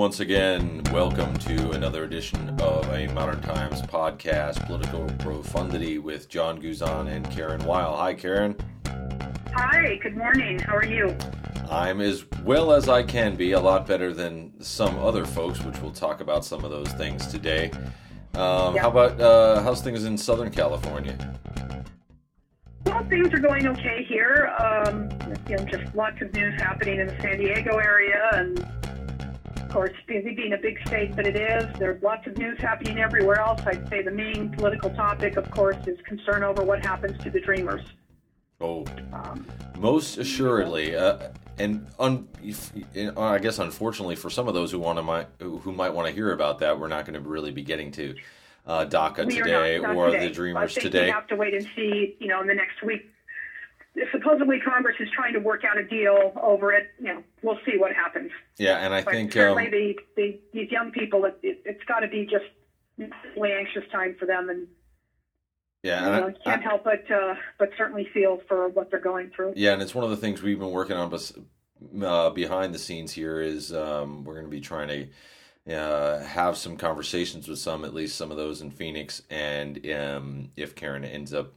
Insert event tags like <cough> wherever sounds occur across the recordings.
once again. Welcome to another edition of a Modern Times podcast, Political Profundity, with John Guzan and Karen Weil. Hi, Karen. Hi, good morning. How are you? I'm as well as I can be, a lot better than some other folks, which we'll talk about some of those things today. Um, How about uh, how's things in Southern California? Well, things are going okay here. Um, you know, just lots of news happening in the San Diego area, and course, being a big state that it is, there's lots of news happening everywhere else. I'd say the main political topic, of course, is concern over what happens to the Dreamers. Oh, um, most assuredly, uh, and un, I guess unfortunately for some of those who want to might who might want to hear about that, we're not going to really be getting to uh, DACA today not, not or today. the Dreamers I think today. We have to wait and see. You know, in the next week. Supposedly, Congress is trying to work out a deal over it. You know, we'll see what happens. Yeah, and I but think certainly um, the, the these young people, it, it, it's got to be just really anxious time for them, and yeah, you and know, I, can't help but uh, but certainly feel for what they're going through. Yeah, and it's one of the things we've been working on, uh, behind the scenes here is um, we're going to be trying to uh, have some conversations with some, at least some of those in Phoenix, and um, if Karen ends up,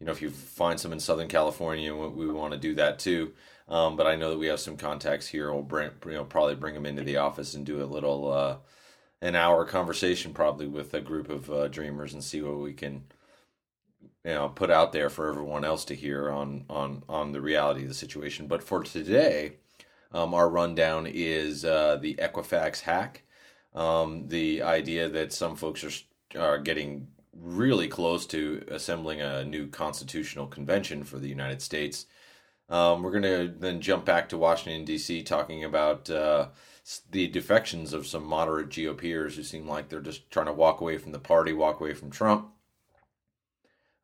you know, if you find some in Southern California, we, we want to do that too. Um, but I know that we have some contacts here. We'll bring, you know, probably bring them into the office and do a little uh, an hour conversation, probably with a group of uh, dreamers, and see what we can you know put out there for everyone else to hear on on on the reality of the situation. But for today, um, our rundown is uh, the Equifax hack. Um, the idea that some folks are are getting really close to assembling a new constitutional convention for the United States. Um, we're going to then jump back to Washington D.C. talking about uh, the defections of some moderate GOPers who seem like they're just trying to walk away from the party, walk away from Trump.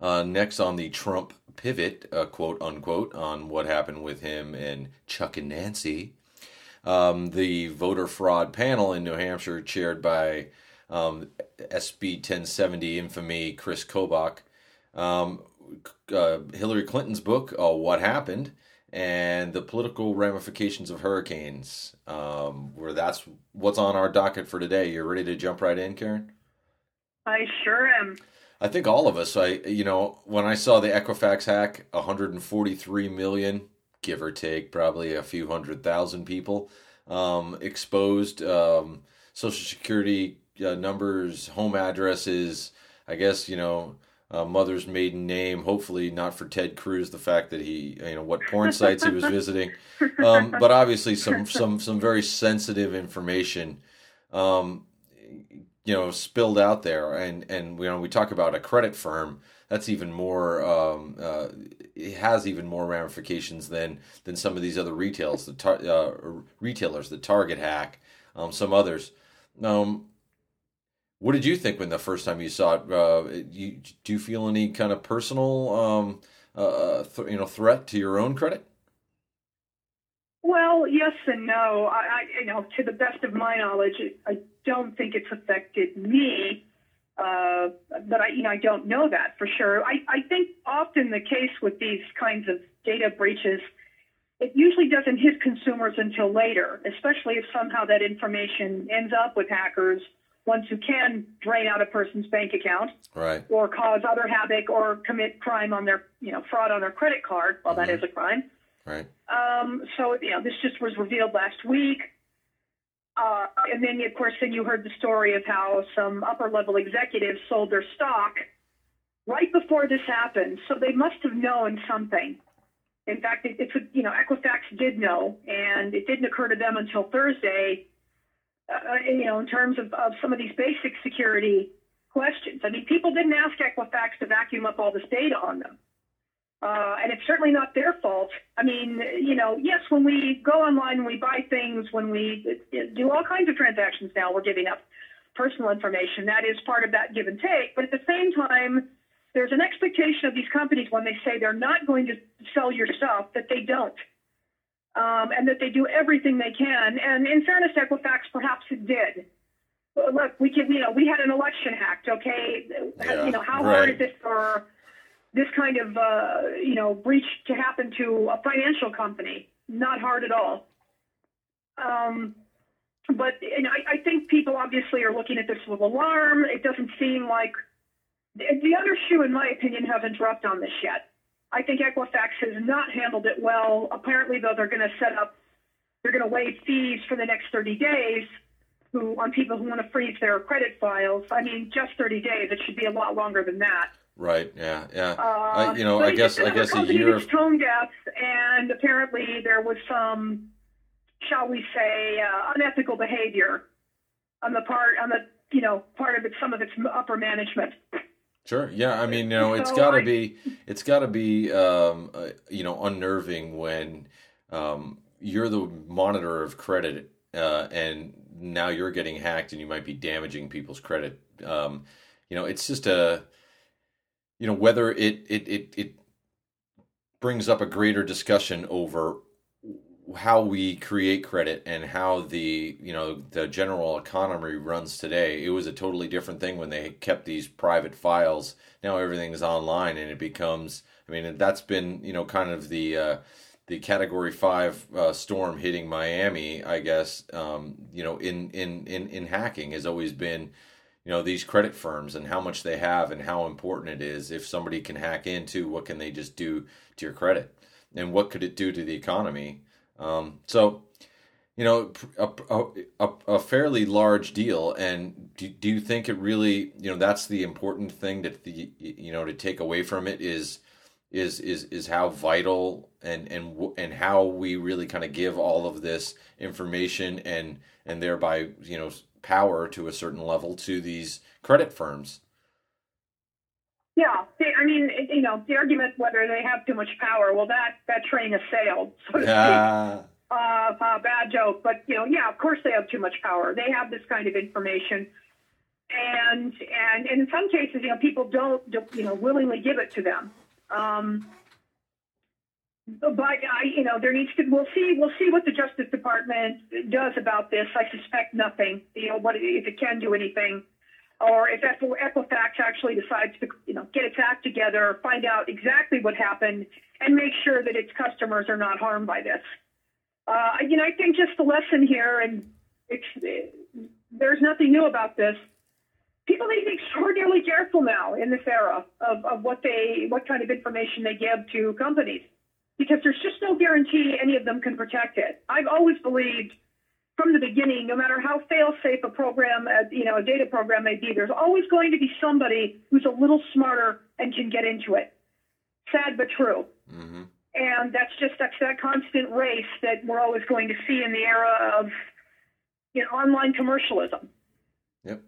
Uh, next on the Trump pivot, uh, quote unquote, on what happened with him and Chuck and Nancy. Um, the voter fraud panel in New Hampshire, chaired by um, SB 1070 infamy Chris Kobach. Um, uh, Hillary Clinton's book, uh, What Happened, and the political ramifications of hurricanes, um, where that's what's on our docket for today. You're ready to jump right in, Karen? I sure am. I think all of us. I you know when I saw the Equifax hack, 143 million, give or take, probably a few hundred thousand people um, exposed. Um, Social Security uh, numbers, home addresses. I guess you know uh, mother's maiden name. Hopefully not for Ted Cruz. The fact that he you know what porn sites he was visiting, um, <laughs> but obviously some some some very sensitive information. Um, you know spilled out there and and you know we talk about a credit firm that's even more um, uh, it has even more ramifications than than some of these other retails the tar- uh, retailers the target hack um, some others um, what did you think when the first time you saw it uh, you, do you feel any kind of personal um, uh, th- you know threat to your own credit well, yes and no. I, I, you know, to the best of my knowledge, I don't think it's affected me. Uh, but I, you know, I don't know that for sure. I, I think often the case with these kinds of data breaches, it usually doesn't hit consumers until later, especially if somehow that information ends up with hackers, ones who can drain out a person's bank account, right, or cause other havoc, or commit crime on their, you know, fraud on their credit card. Well, mm-hmm. that is a crime. Right. Um, so, you know, this just was revealed last week. Uh, and then, of course, then you heard the story of how some upper level executives sold their stock right before this happened. So they must have known something. In fact, it, it's, you know, Equifax did know, and it didn't occur to them until Thursday, uh, you know, in terms of, of some of these basic security questions. I mean, people didn't ask Equifax to vacuum up all this data on them. Uh, and it's certainly not their fault. I mean, you know, yes, when we go online and we buy things, when we do all kinds of transactions now, we're giving up personal information. That is part of that give and take. But at the same time, there's an expectation of these companies when they say they're not going to sell your stuff that they don't. Um, and that they do everything they can. And in fairness, to Equifax perhaps it did. Look, we can, you know, we had an election hacked. Okay, yeah, you know, how right. hard is it for this kind of uh, you know breach to happen to a financial company. Not hard at all. Um, but and I, I think people obviously are looking at this with alarm. It doesn't seem like the other shoe, in my opinion, hasn't dropped on this yet. I think Equifax has not handled it well. Apparently, though, they're going to set up, they're going to waive fees for the next 30 days who on people who want to freeze their credit files. I mean, just 30 days. It should be a lot longer than that. Right. Yeah. Yeah. Uh, I, you know, I guess I guess a year of tone deaf, and apparently there was some, shall we say, uh, unethical behavior on the part on the you know part of it, some of its upper management. Sure. Yeah. I mean, you know, it's got to be it's got to be um, uh, you know unnerving when um, you're the monitor of credit uh, and now you're getting hacked and you might be damaging people's credit. Um, you know, it's just a you know whether it it it it brings up a greater discussion over how we create credit and how the you know the general economy runs today it was a totally different thing when they kept these private files. Now everything's online and it becomes i mean that's been you know kind of the uh, the category 5 uh, storm hitting miami i guess um, you know in, in in in hacking has always been you know these credit firms and how much they have and how important it is. If somebody can hack into what can they just do to your credit? And what could it do to the economy um, so, you know, a, a, a, fairly large deal. And do, do you think it really, you know, that's the important thing that the, you know, to take away from it is, is, is, is how vital and, and, and how we really kind of give all of this information and, and thereby, you know, power to a certain level to these credit firms. Yeah, they, I mean, you know, the argument whether they have too much power, well, that that train has sailed. So yeah. Uh, uh, bad joke, but you know, yeah, of course they have too much power. They have this kind of information, and and, and in some cases, you know, people don't, you know, willingly give it to them. Um, but I, you know, there needs to. We'll see. We'll see what the Justice Department does about this. I suspect nothing. You know, what if it can do anything or if Equifax actually decides to, you know, get its act together, find out exactly what happened, and make sure that its customers are not harmed by this. Uh, you know, I think just the lesson here, and it, there's nothing new about this. People need to be extraordinarily careful now in this era of, of what they, what kind of information they give to companies, because there's just no guarantee any of them can protect it. I've always believed from the beginning, no matter how fail-safe a program, uh, you know, a data program may be, there's always going to be somebody who's a little smarter and can get into it. Sad but true. Mm-hmm. And that's just that's that constant race that we're always going to see in the era of you know online commercialism. Yep.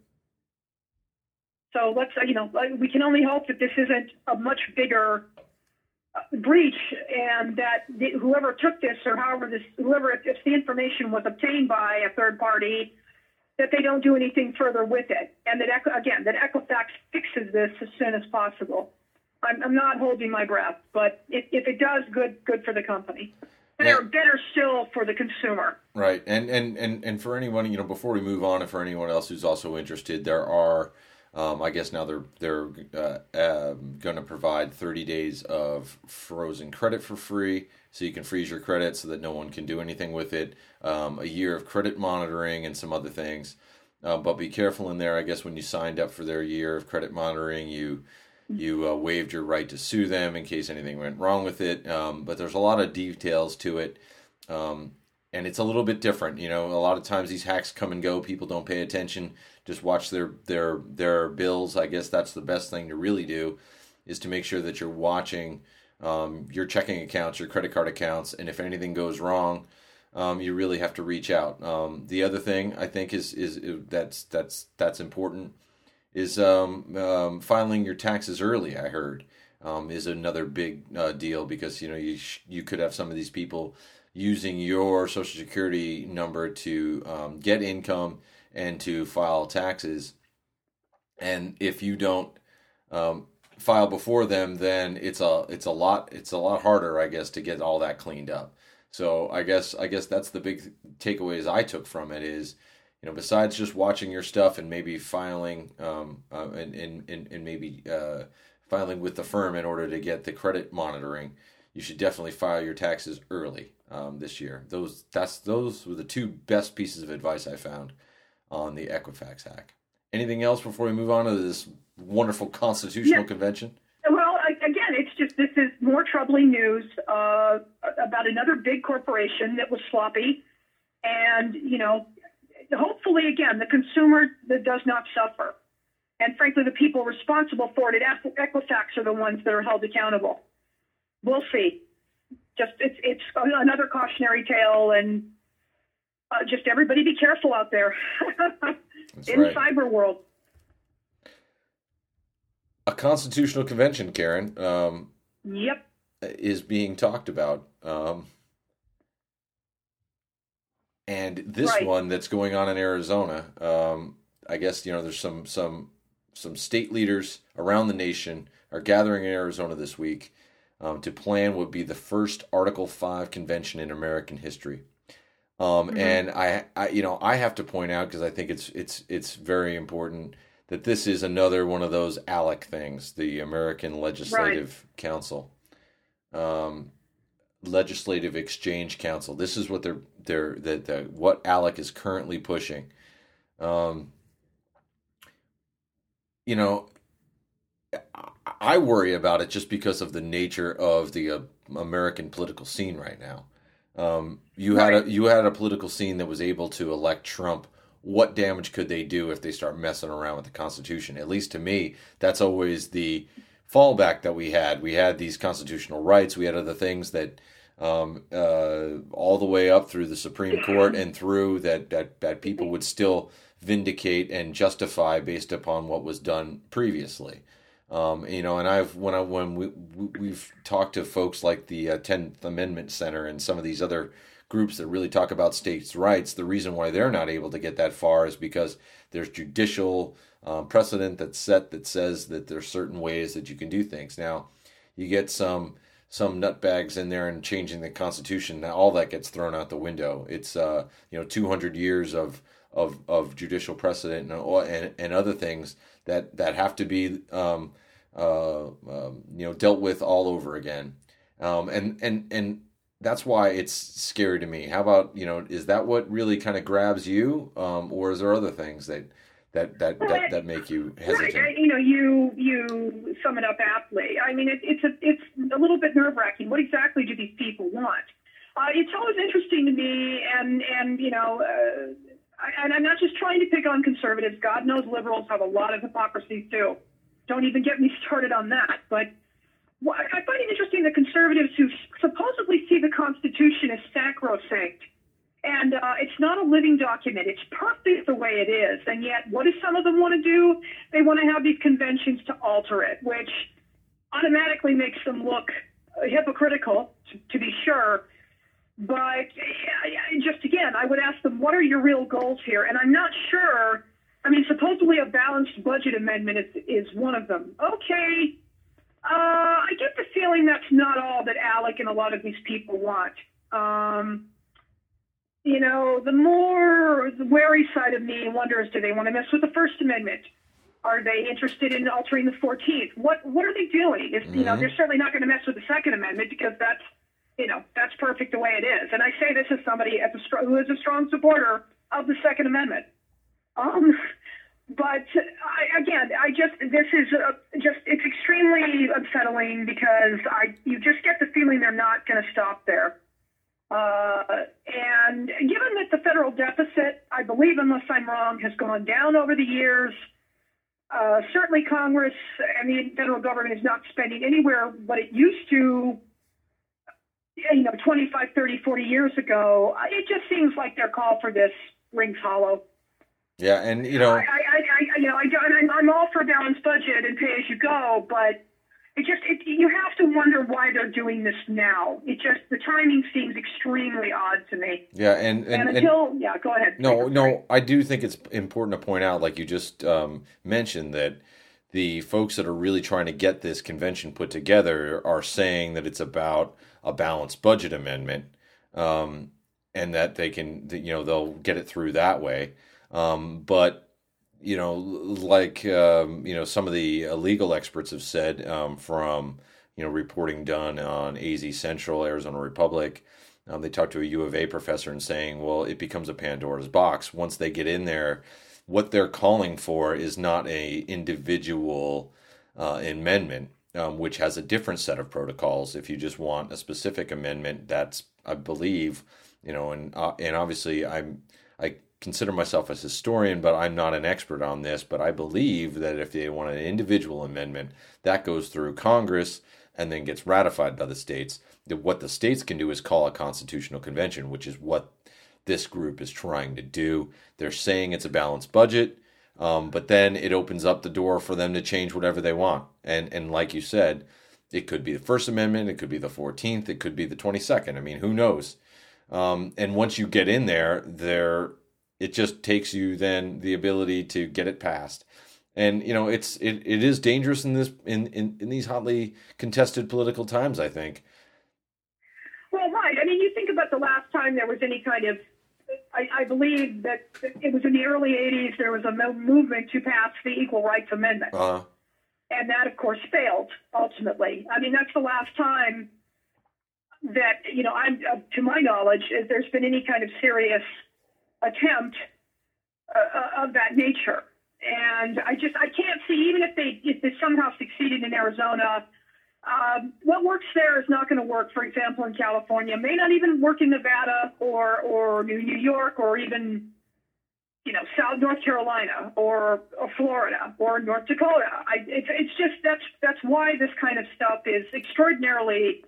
So let's you know we can only hope that this isn't a much bigger breach and that the, whoever took this or however this whoever if, if the information was obtained by a third party that they don't do anything further with it. And that again that equifax fixes this as soon as possible. I'm, I'm not holding my breath but if, if it does good good for the company. Better yeah. better still for the consumer. Right. And and and and for anyone you know before we move on and for anyone else who's also interested there are um, I guess now they're they're uh, uh, going to provide 30 days of frozen credit for free, so you can freeze your credit so that no one can do anything with it. Um, a year of credit monitoring and some other things, uh, but be careful in there. I guess when you signed up for their year of credit monitoring, you you uh, waived your right to sue them in case anything went wrong with it. Um, but there's a lot of details to it. Um, and it's a little bit different. You know, a lot of times these hacks come and go. People don't pay attention. Just watch their their their bills. I guess that's the best thing to really do, is to make sure that you're watching um, your checking accounts, your credit card accounts, and if anything goes wrong, um, you really have to reach out. Um, the other thing I think is, is, that's that's that's important is um, um, filing your taxes early. I heard um, is another big uh, deal because you know you sh- you could have some of these people using your social security number to um, get income and to file taxes. And if you don't um, file before them, then it's a it's a lot it's a lot harder, I guess, to get all that cleaned up. So I guess I guess that's the big takeaways I took from it is, you know, besides just watching your stuff and maybe filing um, uh, and, and, and, and maybe uh, filing with the firm in order to get the credit monitoring, you should definitely file your taxes early um, this year. Those that's those were the two best pieces of advice I found on the Equifax hack. Anything else before we move on to this wonderful constitutional Yeah. convention? Well, again, it's just this is more troubling news uh, about another big corporation that was sloppy, and you know, hopefully, again, the consumer that does not suffer, and frankly, the people responsible for it at Equifax are the ones that are held accountable. We'll see. Just it's it's another cautionary tale, and uh, just everybody be careful out there <laughs> in right. cyber world. A constitutional convention, Karen, um, Yep. is being talked about. Um, and this Right. one that's going on in Arizona, um, I guess you know there's some some some state leaders around the nation are gathering in Arizona this week um, to plan what would be the first Article Five convention in American history. Um, Mhm. And I, I, you know, I have to point out because I think it's it's it's very important that this is another one of those ALEC things, the American Legislative Council, um, Legislative Exchange Council. This is what they're they're that the, what ALEC is currently pushing. Um, you know, I- I worry about it just because of the nature of the uh, American political scene right now. Um, you had a you had a political scene that was able to elect Trump. What damage could they do if they start messing around with the Constitution? At least to me, that's always the fallback that we had. We had these constitutional rights. We had other things that um, uh, all the way up through the Supreme Court and through that, that that people would still vindicate and justify based upon what was done previously. Um, you know, and I've when I when we we- we've talked to folks like the uh, Tenth Amendment Center and some of these other groups that really talk about states' rights. The reason why they're not able to get that far is because there's judicial um, precedent that's set that says that there's certain ways that you can do things. Now, you get some some nutbags in there and changing the Constitution. Now all that gets thrown out the window. It's uh, you know 200 years of of, of judicial precedent and, and and other things that that have to be um, uh, um, you know dealt with all over again. Um, and and and that's why it's scary to me. How about you know is that what really kind of grabs you, um, or is there other things that that that that, that make you Right. hesitant? I- You know, you you sum it up aptly. I mean, it, it's a it's a little bit nerve wracking. What exactly do these people want? Uh, it's always interesting to me, and and you know, uh, And I'm not just trying to pick on conservatives. God knows liberals have a lot of hypocrisy too. Don't even get me <laughs> started on that. But I find it interesting that conservatives who supposedly see the Constitution as sacrosanct and uh, it's not a living document. It's perfect the way it is. And yet, what do some of them want to do? They want to have these conventions to alter it, which automatically makes them look uh, hypocritical, to, to be sure. But just again, I would ask them, what are your real goals here? And I'm not sure. I mean, supposedly a balanced budget amendment is, is one of them. Okay. Uh, I get the feeling that's not all that Alec and a lot of these people want. Um, you know, the more the wary side of me wonders, do they want to mess with the First Amendment? Are they interested in altering the 14th? What What are they doing? Is, You know, Mhm. they're certainly not going to mess with the Second Amendment because that's, you know, that's perfect the way it is. And I say this as somebody a, who is a strong supporter of the Second Amendment. Um, but I, again, I just this is uh just it's extremely unsettling because I you just get the feeling they're not going to stop there. Uh, and given that the federal deficit, I believe, unless I'm wrong, has gone down over the years, uh, certainly Congress and the federal government is not spending anywhere what it used to, you know, 25, 30, 40 years ago. It just seems like their call for this rings hollow. Yeah, and you know, I, I, I, you know, I, I'm, I'm all for a balanced budget and pay as you go, but it just, it, you have to wonder why they're doing this now. It just, the timing seems extremely odd to me. yeah, and and, And and until, yeah, go ahead. No, no, I do think it's important to point out, like you just um, mentioned, that the folks that are really trying to get this convention put together are saying that it's about a balanced budget amendment, um, and that they can, you know, they'll get it through that way. Um, but you know, like um, you know, some of the legal experts have said um, from you know reporting done on AZ Central, Arizona Republic. Um, they talked to a U of A professor and saying, well, it becomes a Pandora's box once they get in there. What they're calling for is not a individual uh, amendment, um, which has a different set of protocols. If you just want a specific amendment, that's I believe, you know, and uh, and obviously I'm I consider myself a historian, but I'm not an expert on this. But I believe that if they want an individual amendment, that goes through Congress and then gets ratified by the states. That what the states can do is call a constitutional convention, which is what this group is trying to do. They're saying it's a balanced budget, um, but then it opens up the door for them to change whatever they want. And and like you said, it could be the First Amendment, it could be the Fourteenth, it could be the Twenty Second. I mean, who knows? Um, and once you get in there, there it just takes you then the ability to get it passed. And you know, it's it, it is dangerous in this in, in, in these hotly contested political times, I think. Well, right. I mean, you think about the last time there was any kind of I, I, believe that it was in the early 80s, there was a movement to pass the Equal Rights Amendment. Uh-huh. And that, of course, failed ultimately. I mean, that's the last time that, you know, I'm, uh, to my knowledge, there's been any kind of serious attempt uh, uh, of that nature. And I just, I can't see, even if they, if they somehow succeeded in Arizona, um, what works there is not going to work, for example, in California, may not even work in Nevada or, or New York or even, you know, South North Carolina or, or Florida or North Dakota. I, it's, it's just that's that's why this kind of stuff is extraordinarily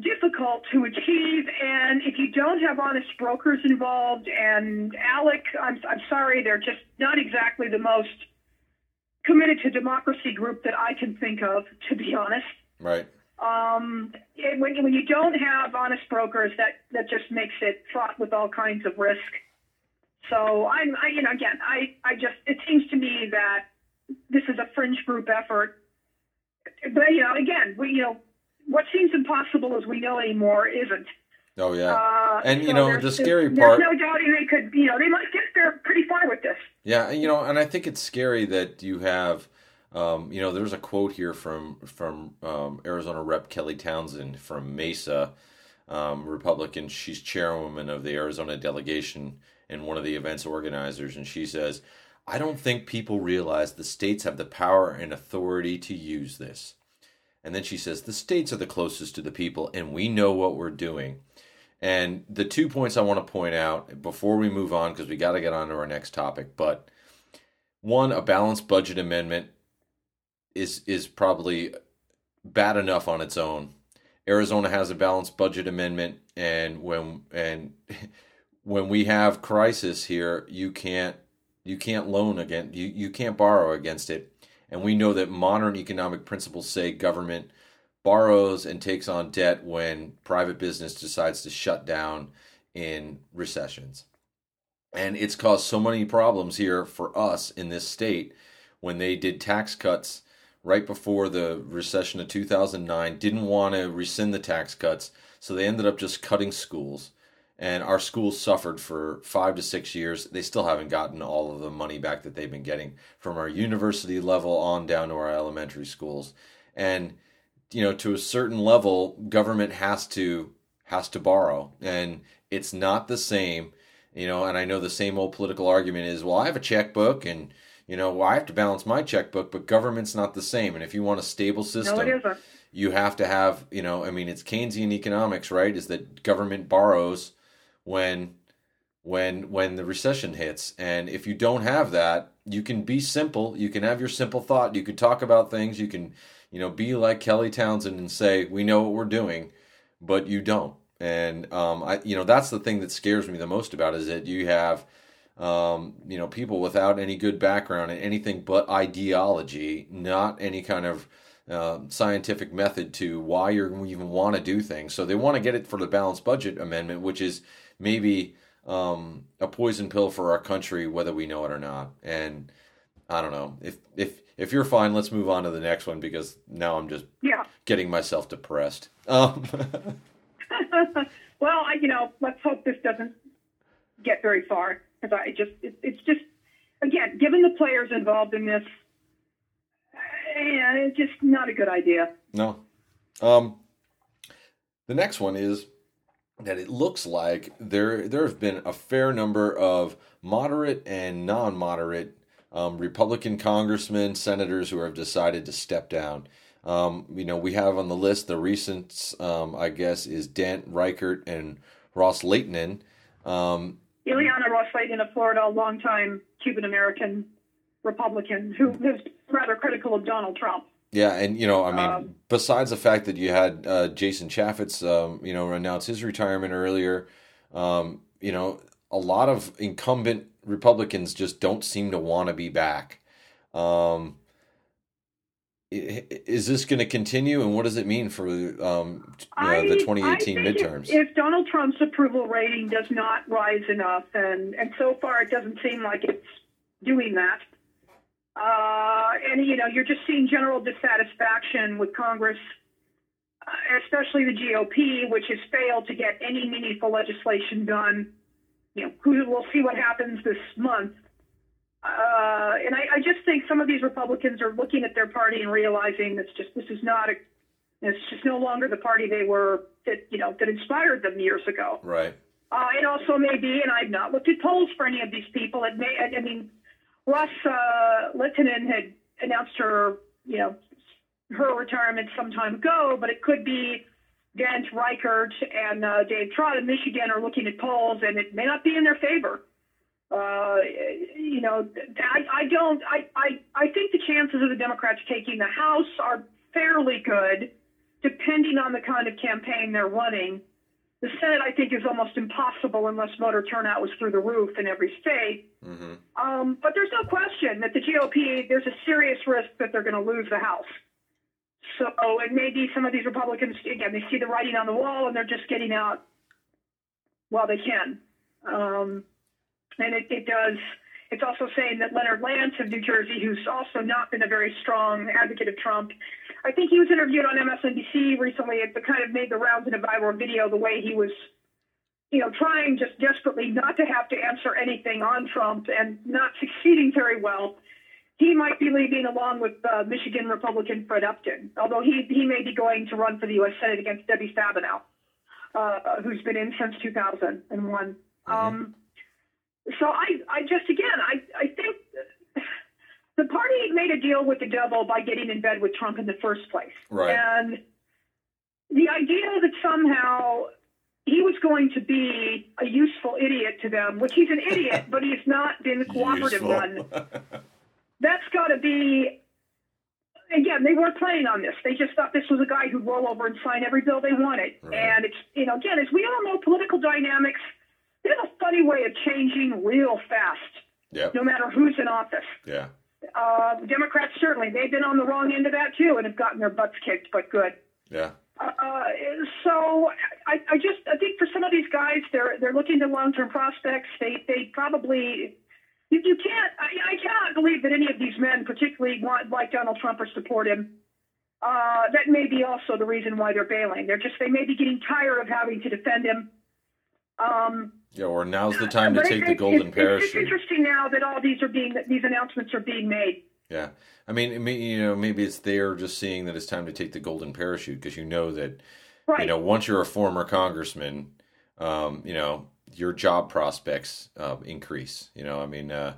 difficult to achieve. And if you don't have honest brokers involved, and ALEC, I'm, I'm sorry, they're just not exactly the most committed to democracy group that I can think of, to be honest. Right. Um, when, when you don't have honest brokers, that, that just makes it fraught with all kinds of risk. So I'm, I, you know, again, I, I just, it seems to me that this is a fringe group effort. But, you know, again, we, you know, what seems impossible as we know anymore isn't. Oh yeah, uh, and so you know the scary part. There's no doubting they could. You know, they might get there pretty far with this. Yeah, you know, and I think it's scary that you have. Um, you know, there's a quote here from from um, Arizona Rep Kelly Townsend from Mesa, um, Republican. She's chairwoman of the Arizona delegation and one of the event's organizers, and she says, "I don't think people realize the states have the power and authority to use this." And then she says, "The states are the closest to the people, and we know what we're doing." And the two points I want to point out before we move on, because we got to get on to our next topic, but one, a balanced budget amendment is is probably bad enough on its own. Arizona has a balanced budget amendment, and when and <laughs> when we have crisis here, you can't you can't loan against you you can't borrow against it, and we know that modern economic principles say government borrows and takes on debt when private business decides to shut down in recessions. And it's caused so many problems here for us in this state when they did tax cuts right before the recession of 2009, didn't want to rescind the tax cuts, so they ended up just cutting schools. And our schools suffered for five to six years. They still haven't gotten all of the money back that they've been getting from our university level on down to our elementary schools. And you know to a certain level government has to has to borrow and it's not the same you know and i know the same old political argument is well i have a checkbook and you know well, i have to balance my checkbook but government's not the same and if you want a stable system no, you have to have you know i mean it's keynesian economics right is that government borrows when when when the recession hits and if you don't have that you can be simple you can have your simple thought you can talk about things you can you know, be like Kelly Townsend and say, we know what we're doing, but you don't. And, um, I, you know, that's the thing that scares me the most about is that you have, um, you know, people without any good background in anything but ideology, not any kind of uh, scientific method to why you even want to do things. So they want to get it for the balanced budget amendment, which is maybe um, a poison pill for our country, whether we know it or not. And I don't know if if if you're fine, let's move on to the next one because now I'm just yeah. getting myself depressed. Um. <laughs> well, I, you know, let's hope this doesn't get very far because I just it, it's just again, given the players involved in this, yeah, it's just not a good idea. No. Um, the next one is that it looks like there there have been a fair number of moderate and non-moderate um, Republican congressmen, senators who have decided to step down. Um, you know, we have on the list the recent, um, I guess, is Dent Reichert and Ros-Lehtinen. Um, Ileana Ros-Lehtinen of Florida, a longtime Cuban American Republican who is rather critical of Donald Trump. Yeah, and you know, I mean, um, besides the fact that you had uh, Jason Chaffetz, um, you know, announce his retirement earlier, um, you know, a lot of incumbent Republicans just don't seem to want to be back. Um, is this going to continue, and what does it mean for um, you know, the 2018 midterms? If, if, Donald Trump's approval rating does not rise enough, and and so far it doesn't seem like it's doing that, uh, and you know you're just seeing general dissatisfaction with Congress, uh, especially the GOP, which has failed to get any meaningful legislation done. You know, we'll see what happens this month uh, and I, I just think some of these Republicans are looking at their party and realizing it's just this is not a it's just no longer the party they were that you know that inspired them years ago. Right. Uh, it also may be, and I've not looked at polls for any of these people. It may, I mean, Ros uh, Lehtinen had announced her, you know, her retirement some time ago, but it could be Dent, Reichert, and uh, Dave Trott in Michigan are looking at polls, and it may not be in their favor. Uh, you know, I, I don't. I, I I think the chances of the Democrats taking the House are fairly good, depending on the kind of campaign they're running. The Senate, I think, is almost impossible unless voter turnout was through the roof in every state. Mm-hmm. Um, but there's no question that the GOP, there's a serious risk that they're going to lose the House. So, and maybe some of these Republicans, again, they see the writing on the wall and they're just getting out while they can. Um, and it, it does. It's also saying that Leonard Lance of New Jersey, who's also not been a very strong advocate of Trump, I think he was interviewed on MSNBC recently. It kind of made the rounds in a viral video the way he was, you know, trying just desperately not to have to answer anything on Trump and not succeeding very well. He might be leaving along with uh, Michigan Republican Fred Upton, although he he may be going to run for the U.S. Senate against Debbie Stabenow, uh, who's been in since 2001. Mm-hmm. Um, so I, I just again, I, I think the party made a deal with the devil by getting in bed with Trump in the first place. Right. And the idea that somehow he was going to be a useful idiot to them, which he's an idiot, <laughs> but he's not been cooperative one. That's got to be. Again, they weren't planning on this. They just thought this was a guy who'd roll over and sign every bill they wanted. Right. And it's, you know, again, as we all know, political dynamics they have a funny way of changing real fast. Yep. No matter who's in office. Yeah. Uh, Democrats certainly they've been on the wrong end of that too and have gotten their butts kicked, but good. Yeah. Uh, so I, I just I think for some of these guys they're they're looking to long term prospects. They they probably you, you can't I, I cannot believe that any of these men particularly want like Donald Trump or support him. Uh, that may be also the reason why they're bailing. They're just they may be getting tired of having to defend him. Um, yeah, or now's the time to take it, the golden it's, parachute. It's interesting now that all these are being these announcements are being made. Yeah, I mean, you know, maybe it's they're just seeing that it's time to take the golden parachute because you know that, right. you know, once you're a former congressman, um, you know, your job prospects uh, increase. You know, I mean, uh,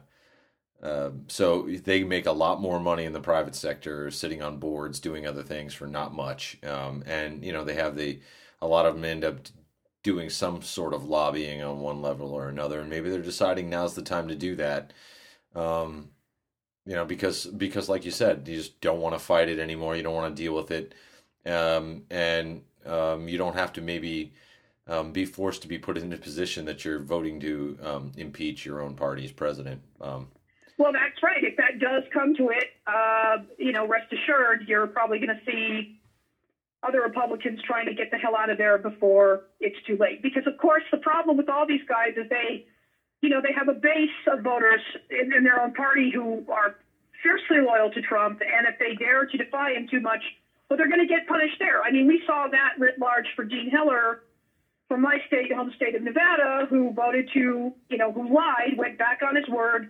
uh, so they make a lot more money in the private sector, sitting on boards, doing other things for not much, um, and you know, they have the a lot of them end up doing some sort of lobbying on one level or another, and maybe they're deciding now's the time to do that. Um, you know, because because like you said, you just don't want to fight it anymore. You don't want to deal with it, um, and um, you don't have to maybe um, be forced to be put in a position that you're voting to um, impeach your own party's president. Um, well, that's right. If that does come to it, uh, you know, rest assured, you're probably going to see other Republicans trying to get the hell out of there before it's too late. Because, of course, the problem with all these guys is they, you know, they have a base of voters in, in their own party who are fiercely loyal to Trump, and if they dare to defy him too much, well, they're going to get punished there. I mean, we saw that writ large for Dean Heller from my state, home state of Nevada, who voted to, you know, who lied, went back on his word,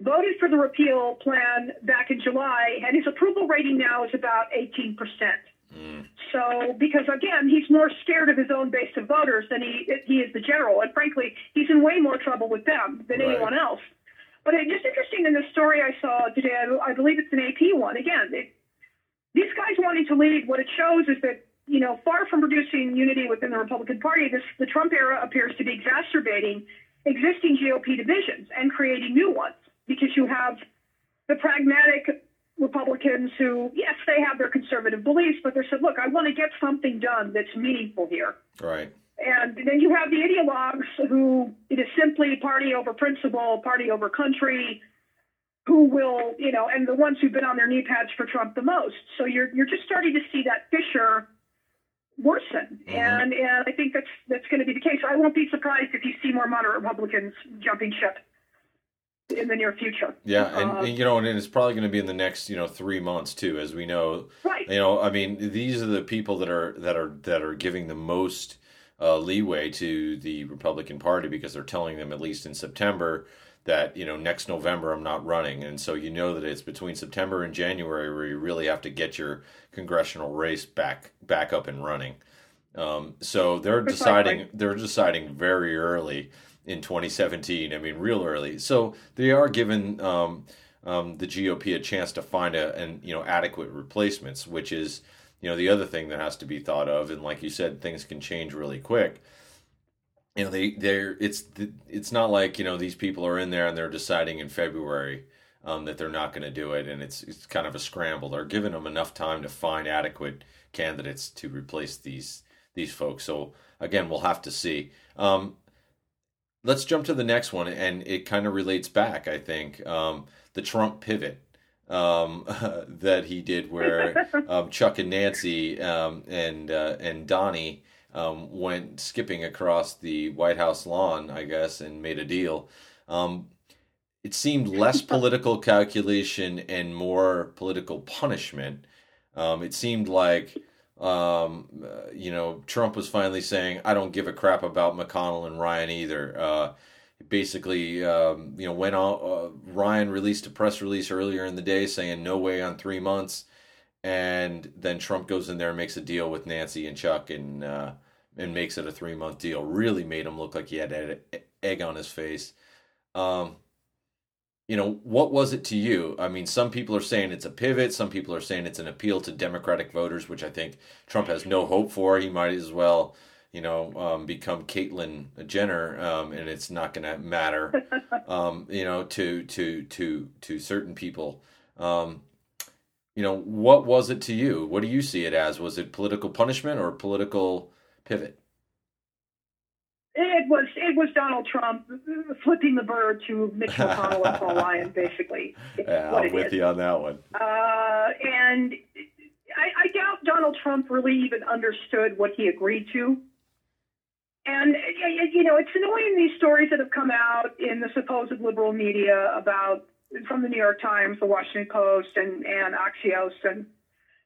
voted for the repeal plan back in July, and his approval rating now is about 18 percent. Mm. So, because again, he's more scared of his own base of voters than he he is the general, and frankly, he's in way more trouble with them than Right. anyone else. But it's just interesting in the story I saw today. I, I believe it's an AP one. Again, it, these guys wanting to lead, what it shows is that you know, far from producing unity within the Republican Party, this the Trump era appears to be exacerbating existing GOP divisions and creating new ones because you have the pragmatic Republicans who, yes, they have their conservative beliefs, but they said, look, I want to get something done that's meaningful here. Right. And then you have the ideologues who it is simply party over principle, party over country, who will, you know, and the ones who've been on their knee pads for Trump the most. So you're you're just starting to see that fissure worsen, Mhm. and and I think that's that's going to be the case. I won't be surprised if you see more moderate Republicans jumping ship in the near future. Yeah, and, Uh, and, you know, and it's probably going to be in the next you know three months too, as we know. Right. You know, I mean, these are the people that are that are that are giving the most uh, leeway to the Republican Party because they're telling them at least in September that you know next November I'm not running, and so you know that it's between September and January where you really have to get your congressional race back back up and running. Um, so they're Precisely. deciding they're deciding very early in 2017. I mean, real early. So they are given um, um, the GOP a chance to find a and you know adequate replacements, which is you know the other thing that has to be thought of. And like you said, things can change really quick. You know, they they're it's it's not like you know these people are in there and they're deciding in February. Um, that they're not going to do it, and it's it's kind of a scramble. They're giving them enough time to find adequate candidates to replace these these folks. So again, we'll have to see. Um, let's jump to the next one, and it kind of relates back. I think um, the Trump pivot um, <laughs> that he did, where <laughs> um, Chuck and Nancy um, and uh, and Donnie um, went skipping across the White House lawn, I guess, and made a deal. Um, it seemed less <laughs> political calculation and more political punishment. Um, it seemed like um, you know, Trump was finally saying, "I don't give a crap about McConnell and Ryan either." Uh, basically, um, you know, went on. Uh, Ryan released a press release earlier in the day saying, "No way on three months," and then Trump goes in there and makes a deal with Nancy and Chuck and uh, and makes it a three month deal. Really made him look like he had egg on his face. Um, you know, what was it to you? I mean, some people are saying it's a pivot. Some people are saying it's an appeal to Democratic voters, which I think Trump has no hope for. He might as well, you know, um, become Caitlyn Jenner, um, and it's not going to matter, <laughs> um, you know, to to to to certain people. Um, you know, what was it to you? What do you see it as? Was it political punishment or political pivot? It was Donald Trump flipping the bird to Mitch <laughs> McConnell and Paul Ryan, basically. Yeah, I'm with is. you on that one. Uh, and I, I doubt Donald Trump really even understood what he agreed to. And you know, it's annoying these stories that have come out in the supposed liberal media about from the New York Times, the Washington Post, and and Axios, and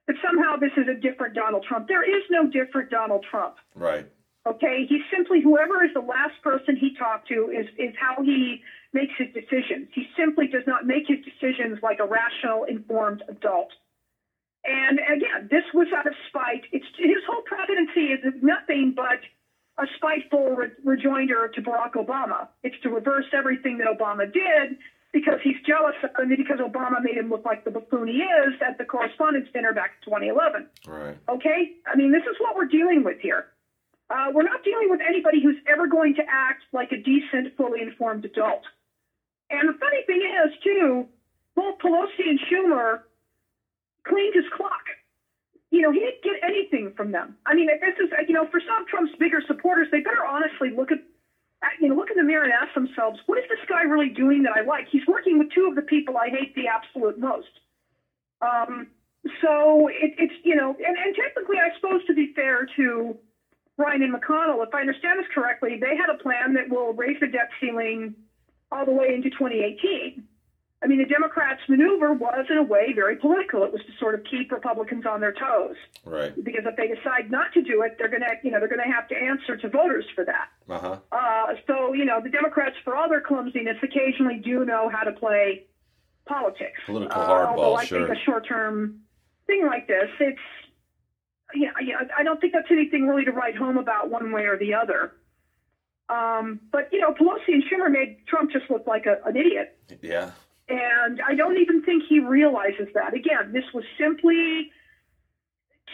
that somehow this is a different Donald Trump. There is no different Donald Trump. Right. Okay, he's simply whoever is the last person he talked to is is how he makes his decisions. He simply does not make his decisions like a rational, informed adult. And again, this was out of spite. It's his whole presidency is nothing but a spiteful re- rejoinder to Barack Obama. It's to reverse everything that Obama did because he's jealous of him because Obama made him look like the buffoon he is at the Correspondents' Dinner back in 2011. Right. Okay? I mean, this is what we're dealing with here. Uh, we're not dealing with anybody who's ever going to act like a decent, fully informed adult. And the funny thing is, too, both Pelosi and Schumer cleaned his clock. You know, he didn't get anything from them. I mean, this is, you know, for some of Trump's bigger supporters, they better honestly look at, you know, look in the mirror and ask themselves, what is this guy really doing that I like? He's working with two of the people I hate the absolute most. Um, so it, it's, you know, and, and technically, I suppose to be fair to Ryan and McConnell, if I understand this correctly, they had a plan that will raise the debt ceiling all the way into 2018. I mean, the Democrats' maneuver was, in a way, very political. It was to sort of keep Republicans on their toes, Right. because if they decide not to do it, they're going to, you know, they're going to have to answer to voters for that. Uh huh. Uh, so, you know, the Democrats, for all their clumsiness, occasionally do know how to play politics. Political Uh, hardball, although I sure. think a short-term thing like this, it's yeah, yeah, I don't think that's anything really to write home about one way or the other. Um, but you know, Pelosi and Schumer made Trump just look like a, an idiot. Yeah. And I don't even think he realizes that. Again, this was simply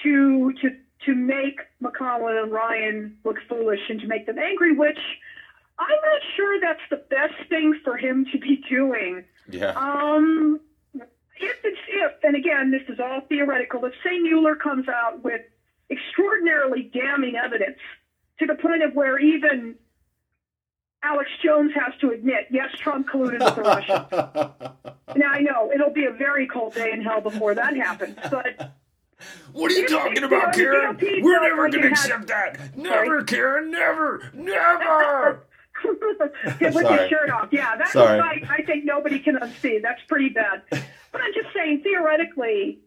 to to to make McConnell and Ryan look foolish and to make them angry, which I'm not sure that's the best thing for him to be doing. Yeah. Um, if it's if, and again, this is all theoretical. If say Mueller comes out with extraordinarily damning evidence to the point of where even Alex Jones has to admit, yes, Trump colluded with the Russians. <laughs> now I know it'll be a very cold day in hell before that happens, but. <laughs> What are you talking about, Karen? We're never going to accept that. <laughs> Never, Karen. Never. Never. Get with your shirt off. Yeah, that's Sorry. I, I think nobody can unsee. That's pretty bad. But I'm just saying, theoretically,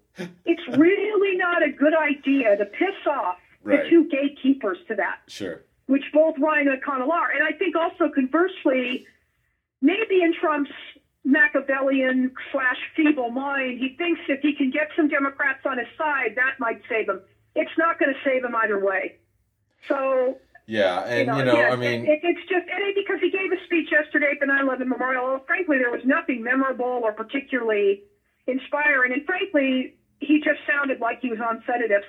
it's <laughs> really not a good idea to piss off Right. the two gatekeepers to that, Sure. which both Ryan and McConnell are. And I think also conversely, maybe in Trump's Machiavellian slash feeble mind, he thinks if he can get some Democrats on his side, that might save him. It's not going to save him either way. So Yeah, and you you know, know, yeah, I mean, it, it's just it- because he gave a speech yesterday at the 9/11 memorial. Frankly, there was nothing memorable or particularly inspiring, and frankly, he just sounded like he was on sedatives.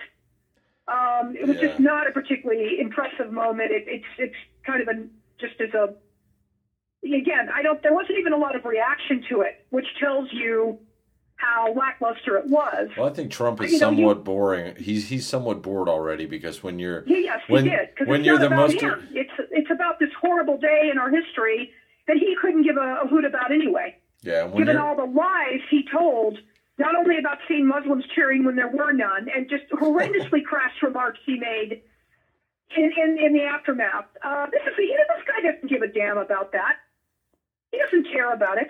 Um, it was just not a particularly impressive moment. It, it's it's kind of a just as a again, I don't. There wasn't even a lot of reaction to it, which tells you how lackluster it was. well, I think Trump is you know, you- somewhat boring. He's he's somewhat bored already because when you're Yeah, yes, when he did. When you're the most him. It's it's about this horrible day in our history that he couldn't give a, a hoot about anyway. Yeah Given you're all the lies he told, not only about seeing Muslims cheering when there were none, and just horrendously <laughs> crass remarks he made in in, in the aftermath. Uh, this is you know, this guy doesn't give a damn about that. He doesn't care about it.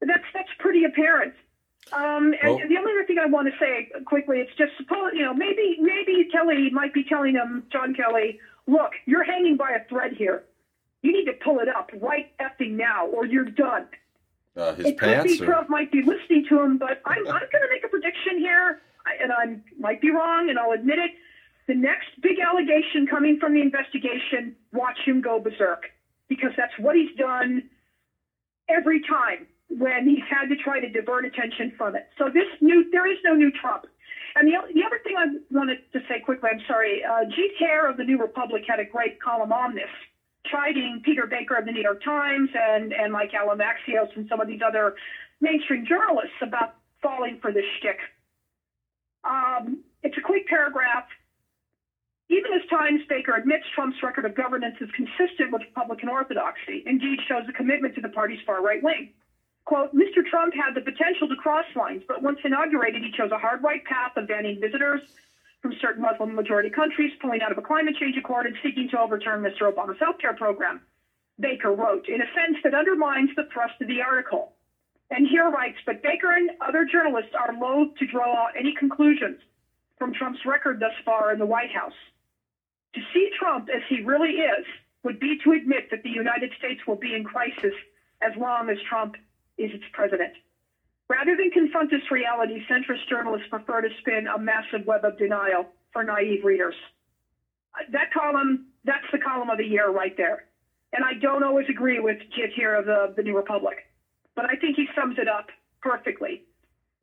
That's that's pretty apparent. Um, and Well- the only other thing I want to say quickly, it's just suppose you know maybe maybe Kelly might be telling him John Kelly, look, you're hanging by a thread here. You need to pull it up right effing now, or you're done. Uh, his it could be are, Trump might be listening to him, but I'm I'm going to make a prediction here, and I might be wrong, and I'll admit it. The next big allegation coming from the investigation, watch him go berserk, because that's what he's done every time when he's had to try to divert attention from it. So this new, there is no new Trump. And the, the other thing I wanted to say quickly, I'm sorry, uh, Jeet Heer of the New Republic had a great column on this, chiding Peter Baker of the New York Times and, and Mike Allen of Axios and some of these other mainstream journalists about falling for this shtick. Um, it's a quick paragraph. Even as Times, Baker admits Trump's record of governance is consistent with Republican orthodoxy, indeed shows a commitment to the party's far right wing. Quote, Mr. Trump had the potential to cross lines, but once inaugurated, he chose a hard right path of banning visitors from certain Muslim majority countries, pulling out of a climate change accord, and seeking to overturn Mr. Obama's health care program. Baker wrote, in a sense that undermines the thrust of the article. And Heer writes, but Baker and other journalists are loath to draw out any conclusions from Trump's record thus far in the White House. To see Trump as he really is would be to admit that the United States will be in crisis as long as Trump is its president. Rather than confront this reality, centrist journalists prefer to spin a massive web of denial for naive readers. That column, that's the column of the year right there. And I don't always agree with Jeet Heer of the, the New Republic, but I think he sums it up perfectly.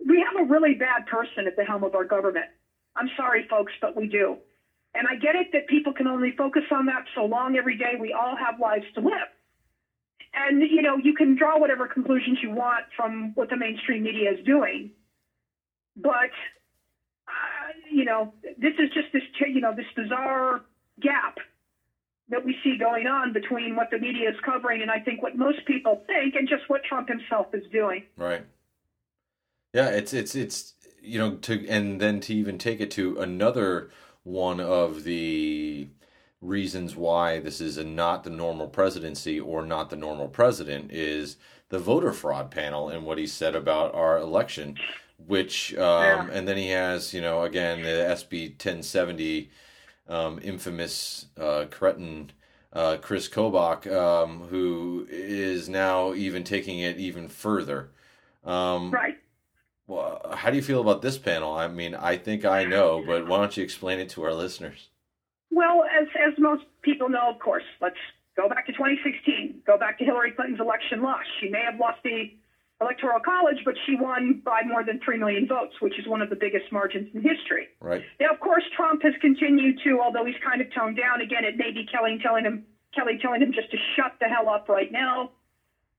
We have a really bad person at the helm of our government. I'm sorry, folks, but we do. And I get it that people can only focus on that so long every day. We all have lives to live. And, you know, you can draw whatever conclusions you want from what the mainstream media is doing. But, uh, you know, this is just this, you know, this bizarre gap that we see going on between what the media is covering and I think what most people think and just what Trump himself is doing. Right. Yeah, it's it's it's you know to and then to even take it to another one of the reasons why this is a not the normal presidency or not the normal president is the voter fraud panel and what he said about our election, which um, Yeah. and then he has you know again the SB 1070 um, infamous uh, cretin uh, Chris Kobach, um, who is now even taking it even further. Um, Right. well, how do you feel about this panel? I mean, I think I know, but why don't you explain it to our listeners? Well, as as most people know, of course, let's go back to 2016. Go back to Hillary Clinton's election loss. She may have lost the electoral college, but she won by more than 3 million votes, which is one of the biggest margins in history. Right. Now, of course, Trump has continued to, although he's kind of toned down again, it may be Kelly telling him, Kelly telling him just to shut the hell up right now,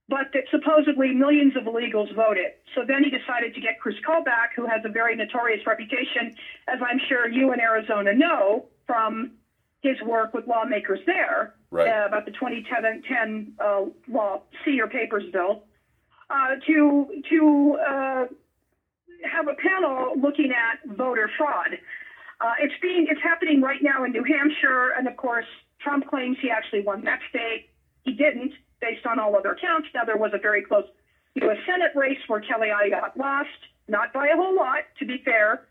but that supposedly millions of illegals voted. So then he decided to get Chris Kobach, who has a very notorious reputation, as I'm sure you in Arizona know from his work with lawmakers there Right. uh, about the 2010 uh, law, see your papers bill, uh, to to uh, have a panel looking at voter fraud. Uh, it's being it's happening right now in New Hampshire, and of course, Trump claims he actually won that state. He didn't, based on all other accounts. Now there was a very close U.S. Senate race where Kelly Ayotte lost, not by a whole lot, to be fair,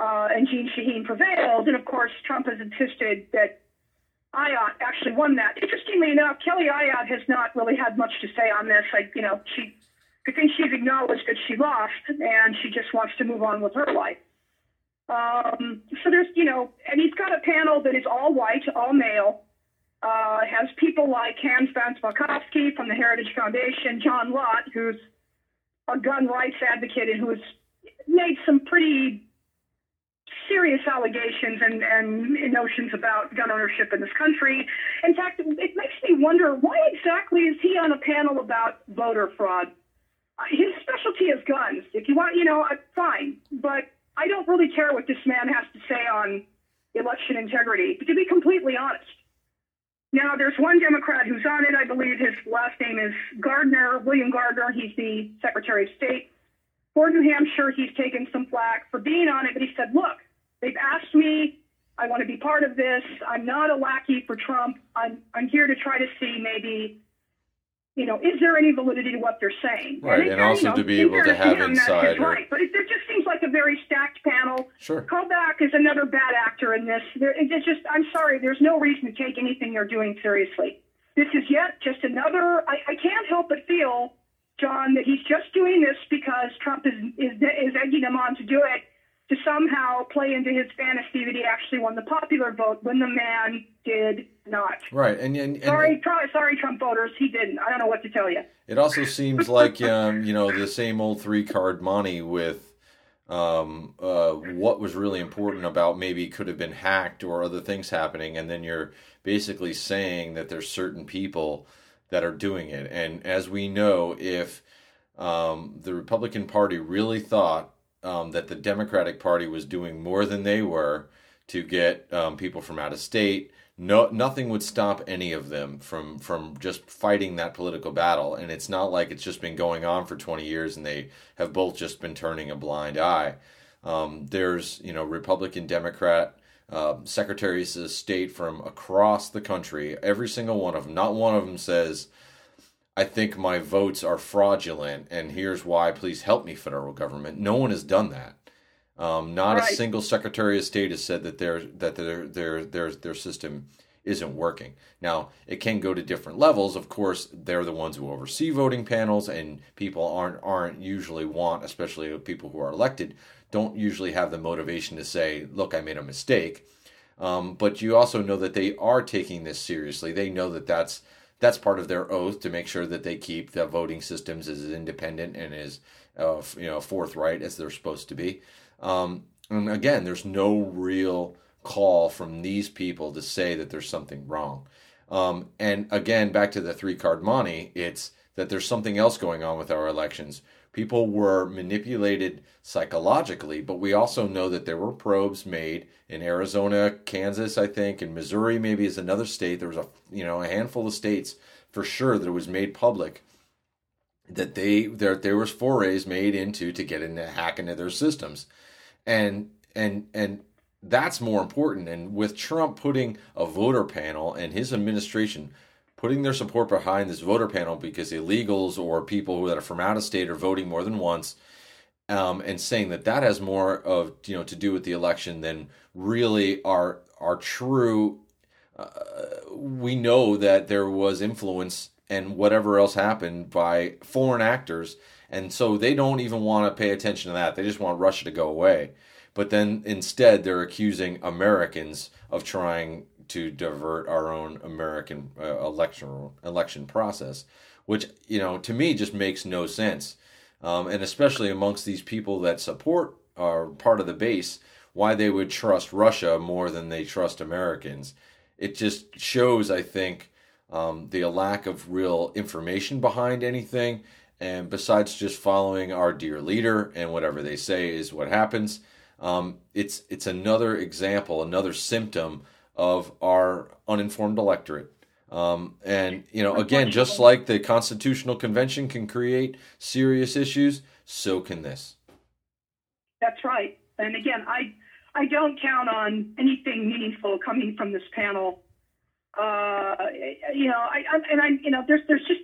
uh, and Jeanne Shaheen prevailed. And of course, Trump has insisted that Ayotte actually won that. Interestingly enough, Kelly Ayotte has not really had much to say on this. Like, you know, she, I think she's acknowledged that she lost, and she just wants to move on with her life. Um, so there's, you know, and he's got a panel that is all white, all male. Uh, has people like Hans von Spakovsky from the Heritage Foundation, John Lott, who's a gun rights advocate and who's made some pretty serious allegations and, and notions about gun ownership in this country. In fact, it makes me wonder why exactly is he on a panel about voter fraud? His specialty is guns. If you want, you know, fine. But I don't really care what this man has to say on election integrity, to be completely honest. Now, there's one Democrat who's on it. I believe his last name is Gardner, William Gardner. He's the Secretary of State for New Hampshire. He's taken some flack for being on it, but he said, look, they've asked me. I want to be part of this. I'm not a lackey for Trump. I'm, I'm here to try to see maybe, you know, is there any validity to what they're saying? Right, it- and also you know, to be able to have him, his insider- Right, but it, it just seems like a very stacked panel. Sure. Kobach is another bad actor in this. There, it's just, I'm sorry, there's no reason to take anything they're doing seriously. This is yet just another. I, I can't help but feel, John, that he's just doing this because Trump is is is egging him on to do it to somehow play into his fantasy that he actually won the popular vote when the man did not. Right. And, and, and Sorry, try, sorry, Trump voters, he didn't. I don't know what to tell you. It also seems like um, you know the same old three card monte with um, uh, what was really important about maybe could have been hacked or other things happening, and then you're basically saying that there's certain people that are doing it. And as we know, if um, the Republican Party really thought um, that the Democratic Party was doing more than they were to get um, people from out of state, no nothing would stop any of them from from just fighting that political battle. And it's not like it's just been going on for 20 years and they have both just been turning a blind eye. Um, there's you know republican democrat uh, secretaries of state from across the country. Every single one of them not one of them says i think my votes are fraudulent and here's why please help me federal government no one has done that um, not Right. a single Secretary of State has said that their that their their their their system isn't working. Now it can go to different levels. Of course, they're the ones who oversee voting panels, and people aren't aren't usually want, especially people who are elected, don't usually have the motivation to say, "Look, I made a mistake." Um, but you also know that they are taking this seriously. They know that that's that's part of their oath to make sure that they keep the voting systems as independent and as uh, you know forthright as they're supposed to be. Um, and again, there's no real call from these people to say that there's something wrong. Um, and again, back to the three card monte, it's that there's something else going on with our elections. People were manipulated psychologically, but we also know that there were probes made in Arizona, Kansas, I think, and Missouri maybe is another state. There was a you know a handful of states for sure that it was made public that they there there was forays made into to get into hack into their systems and and and that's more important and with Trump putting a voter panel and his administration putting their support behind this voter panel because illegals or people that are from out of state are voting more than once um, and saying that that has more of you know to do with the election than really our our true uh, we know that there was influence and whatever else happened by foreign actors. And so they don't even want to pay attention to that. They just want Russia to go away. But then instead, they're accusing Americans of trying to divert our own American uh, election election process, which you know to me just makes no sense. Um, and especially amongst these people that support are part of the base, why they would trust Russia more than they trust Americans. It just shows, I think, um, the lack of real information behind anything. And besides just following our dear leader and whatever they say is what happens, um, it's it's another example, another symptom of our uninformed electorate. Um, and you know, again, just like the Constitutional Convention can create serious issues, so can this. That's right. And again, I I don't count on anything meaningful coming from this panel. Uh, you know, I, I and I you know, there's there's just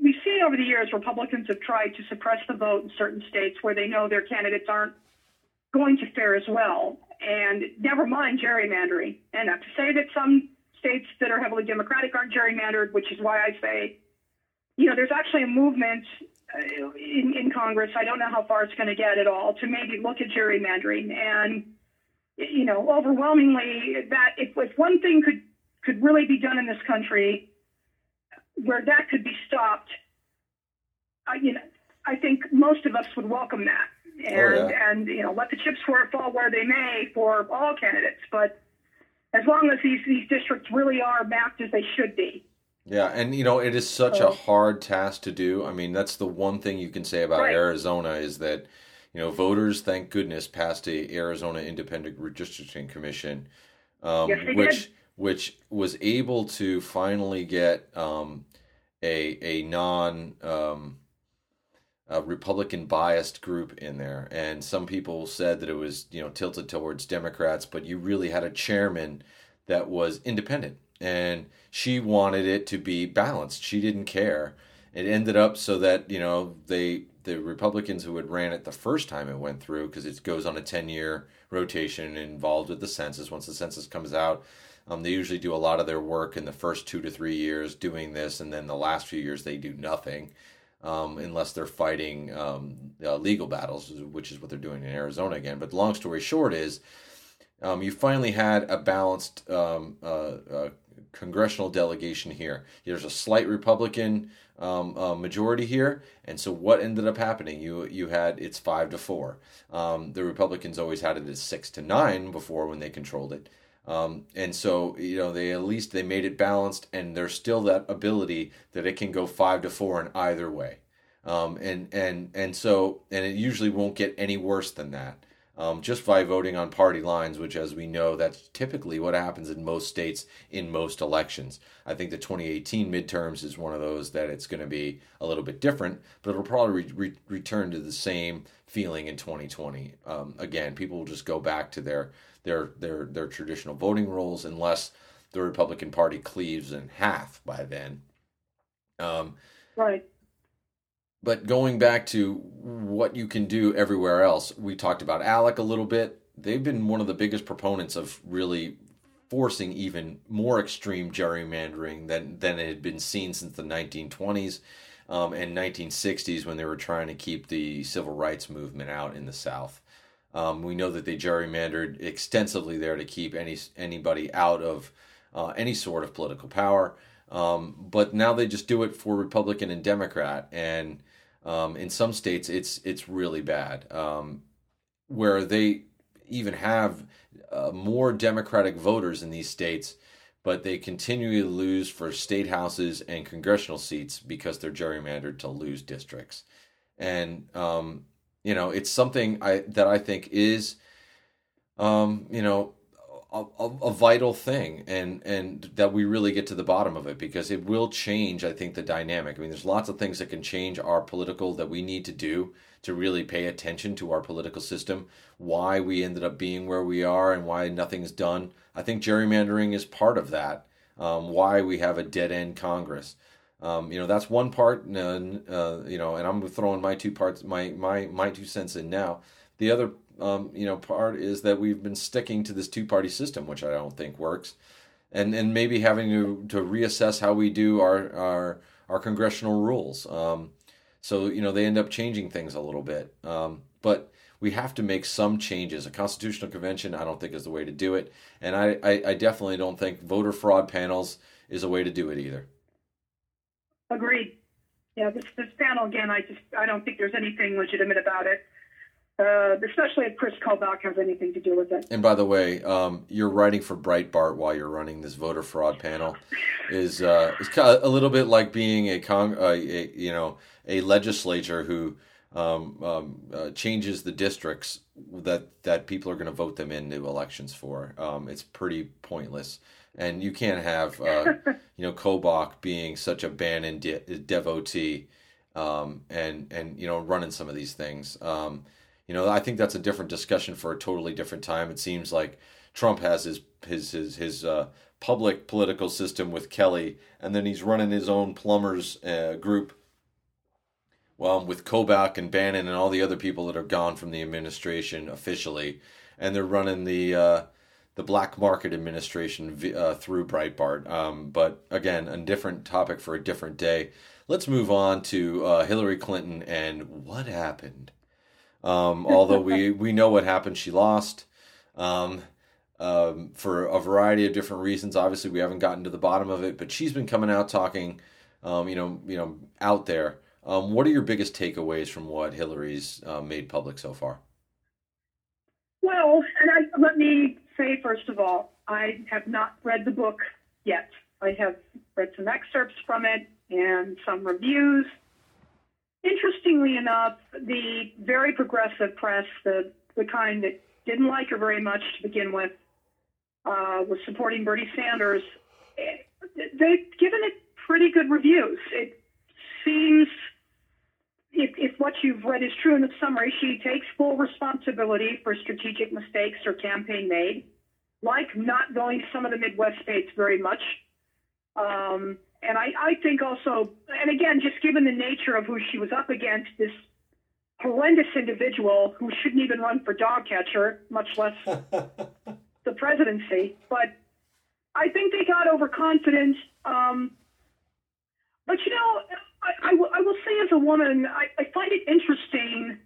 we've seen over the years Republicans have tried to suppress the vote in certain states where they know their candidates aren't going to fare as well. And never mind gerrymandering. And to say that some states that are heavily Democratic aren't gerrymandered, which is why I say, you know, there's actually a movement uh, in, in Congress. I don't know how far it's going to get at all to maybe look at gerrymandering. And, you know, overwhelmingly, that if, if one thing could could really be done in this country where that could be stopped, uh, you know, I think most of us would welcome that and oh, yeah. and you know let the chips fall where they may for all candidates. But as long as these these districts really are mapped as they should be. Yeah, and you know it is such so, a hard task to do. I mean, that's the one thing you can say about right. Arizona is that you know voters, thank goodness, passed a Arizona Independent Redistricting Commission, um, yes, which did. which was able to finally get um, a a non um, a Republican biased group in there, and some people said that it was you know tilted towards Democrats, but you really had a chairman that was independent, and she wanted it to be balanced. She didn't care. It ended up so that you know they the Republicans who had ran it the first time it went through because it goes on a ten year rotation involved with the census. Once the census comes out, um, they usually do a lot of their work in the first two to three years doing this, and then the last few years they do nothing um, unless they're fighting um, uh, legal battles, which is what they're doing in Arizona again. But long story short is, um, you finally had a balanced um, uh, uh, congressional delegation here. There's a slight Republican um, uh, majority here, and so what ended up happening? You you had it's five to four. Um, the Republicans always had it as six to nine before when they controlled it. Um, and so, you know, they at least they made it balanced, and there's still that ability that it can go five to four in either way. Um, and and and so, and it usually won't get any worse than that. Um, just by voting on party lines, which, as we know, that's typically what happens in most states in most elections. I think the 2018 midterms is one of those that it's going to be a little bit different, but it'll probably re- re- return to the same feeling in 2020. Um, again, people will just go back to their their their their traditional voting rolls unless the Republican Party cleaves in half by then. Um, right. But going back to what you can do everywhere else, we talked about ALEC a little bit. They've been one of the biggest proponents of really forcing even more extreme gerrymandering than than it had been seen since the 1920s um, and 1960s when they were trying to keep the civil rights movement out in the South. Um, we know that they gerrymandered extensively there to keep any anybody out of uh, any sort of political power. Um, but now they just do it for Republican and Democrat, and um, in some states it's it's really bad. Um, where they even have uh, more Democratic voters in these states, but they continually lose for state houses and congressional seats because they're gerrymandered to lose districts. And um, you know, it's something I that I think is, um, you know, a, a, a, vital thing, and and that we really get to the bottom of it because it will change. I think the dynamic. I mean, there's lots of things that can change our political that we need to do to really pay attention to our political system, why we ended up being where we are, and why nothing's done. I think gerrymandering is part of that. Um, why we have a dead end Congress. Um, you know, that's one part. And, uh, you know, and I'm throwing my two parts, my my my two cents in now. The other, um, you know, part is that we've been sticking to this two party system, which I don't think works, and and maybe having to to reassess how we do our our our congressional rules. Um, so you know they end up changing things a little bit, um, but we have to make some changes. A constitutional convention, I don't think, is the way to do it, and I, I, I definitely don't think voter fraud panels is a way to do it either. Agreed. Yeah, this this panel again, I just I don't think there's anything legitimate about it. Uh, especially if Chris Kobach has anything to do with it. And by the way, um, you're writing for Breitbart while you're running this voter fraud panel. Is uh, is kind of a little bit like being a, con- uh, a you know a legislator who um, um, uh, changes the districts that that people are going to vote them into elections for. Um, it's pretty pointless, and you can't have uh, <laughs> you know Kobach being such a Bannon de- devotee um, and and you know running some of these things. Um, you know, I think that's a different discussion for a totally different time. It seems like Trump has his his his his uh, public political system with Kelly, and then he's running his own plumbers uh, group. Well, with Kobach and Bannon and all the other people that are gone from the administration officially, and they're running the uh, the black market administration uh, through Breitbart. Um, but again, a different topic for a different day. Let's move on to uh, Hillary Clinton and what happened. Um, <laughs> although we, we know what happened, she lost um, um, for a variety of different reasons. Obviously, we haven't gotten to the bottom of it, but she's been coming out talking, um, you know, you know, out there. Um, what are your biggest takeaways from what Hillary's uh, made public so far? Well, and I, let me say first of all, I have not read the book yet. I have read some excerpts from it and some reviews interestingly enough, the very progressive press, the, the kind that didn't like her very much to begin with, uh, was supporting Bernie Sanders. They've given it pretty good reviews. It seems, if, if what you've read is true in the summary, she takes full responsibility for strategic mistakes her campaign made, like not going to some of the Midwest states very much. Um, and I, I think also, and again, just given the nature of who she was up against, this horrendous individual who shouldn't even run for dog catcher, much less <laughs> the presidency. But I think they got overconfident. Um, but you know, I, I, w- I will say as a woman, I, I find it interesting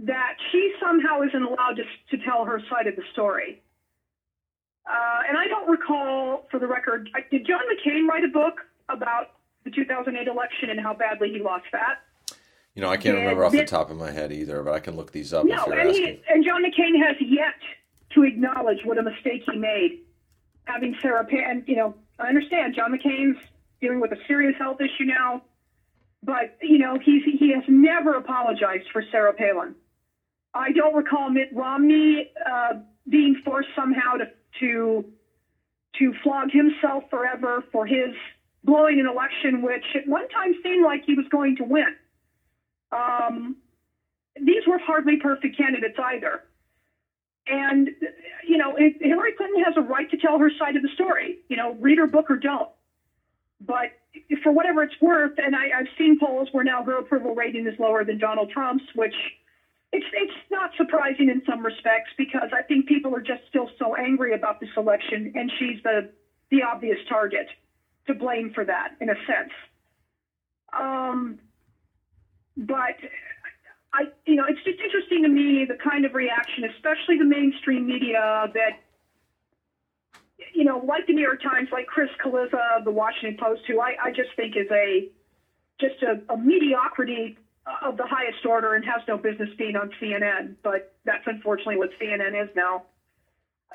that she somehow isn't allowed to, to tell her side of the story. Uh, and I don't recall, for the record, did John McCain write a book about the 2008 election and how badly he lost that? You know, I can't remember off the top of my head either, but I can look these up no, if you're and asking. He, and John McCain has yet to acknowledge what a mistake he made, having Sarah Palin. And you know, I understand John McCain's dealing with a serious health issue now, but you know, he's he has never apologized for Sarah Palin. I don't recall Mitt Romney uh, being forced somehow to to to flog himself forever for his blowing an election, which at one time seemed like he was going to win. Um, these were hardly perfect candidates either. And, you know, Hillary Clinton has a right to tell her side of the story. You know, read her book or don't. But for whatever it's worth, and I, I've seen polls where now her approval rating is lower than Donald Trump's, which it's it's not surprising in some respects because I think people are just still so angry about this election, and she's the the obvious target to blame for that in a sense. Um, but I, you know, it's just interesting to me the kind of reaction, especially the mainstream media that, you know, like the New York Times, like Chris Cillizza, the Washington Post, who I, I just think is a just a, a mediocrity of the highest order and has no business being on CNN, but that's unfortunately what CNN is now.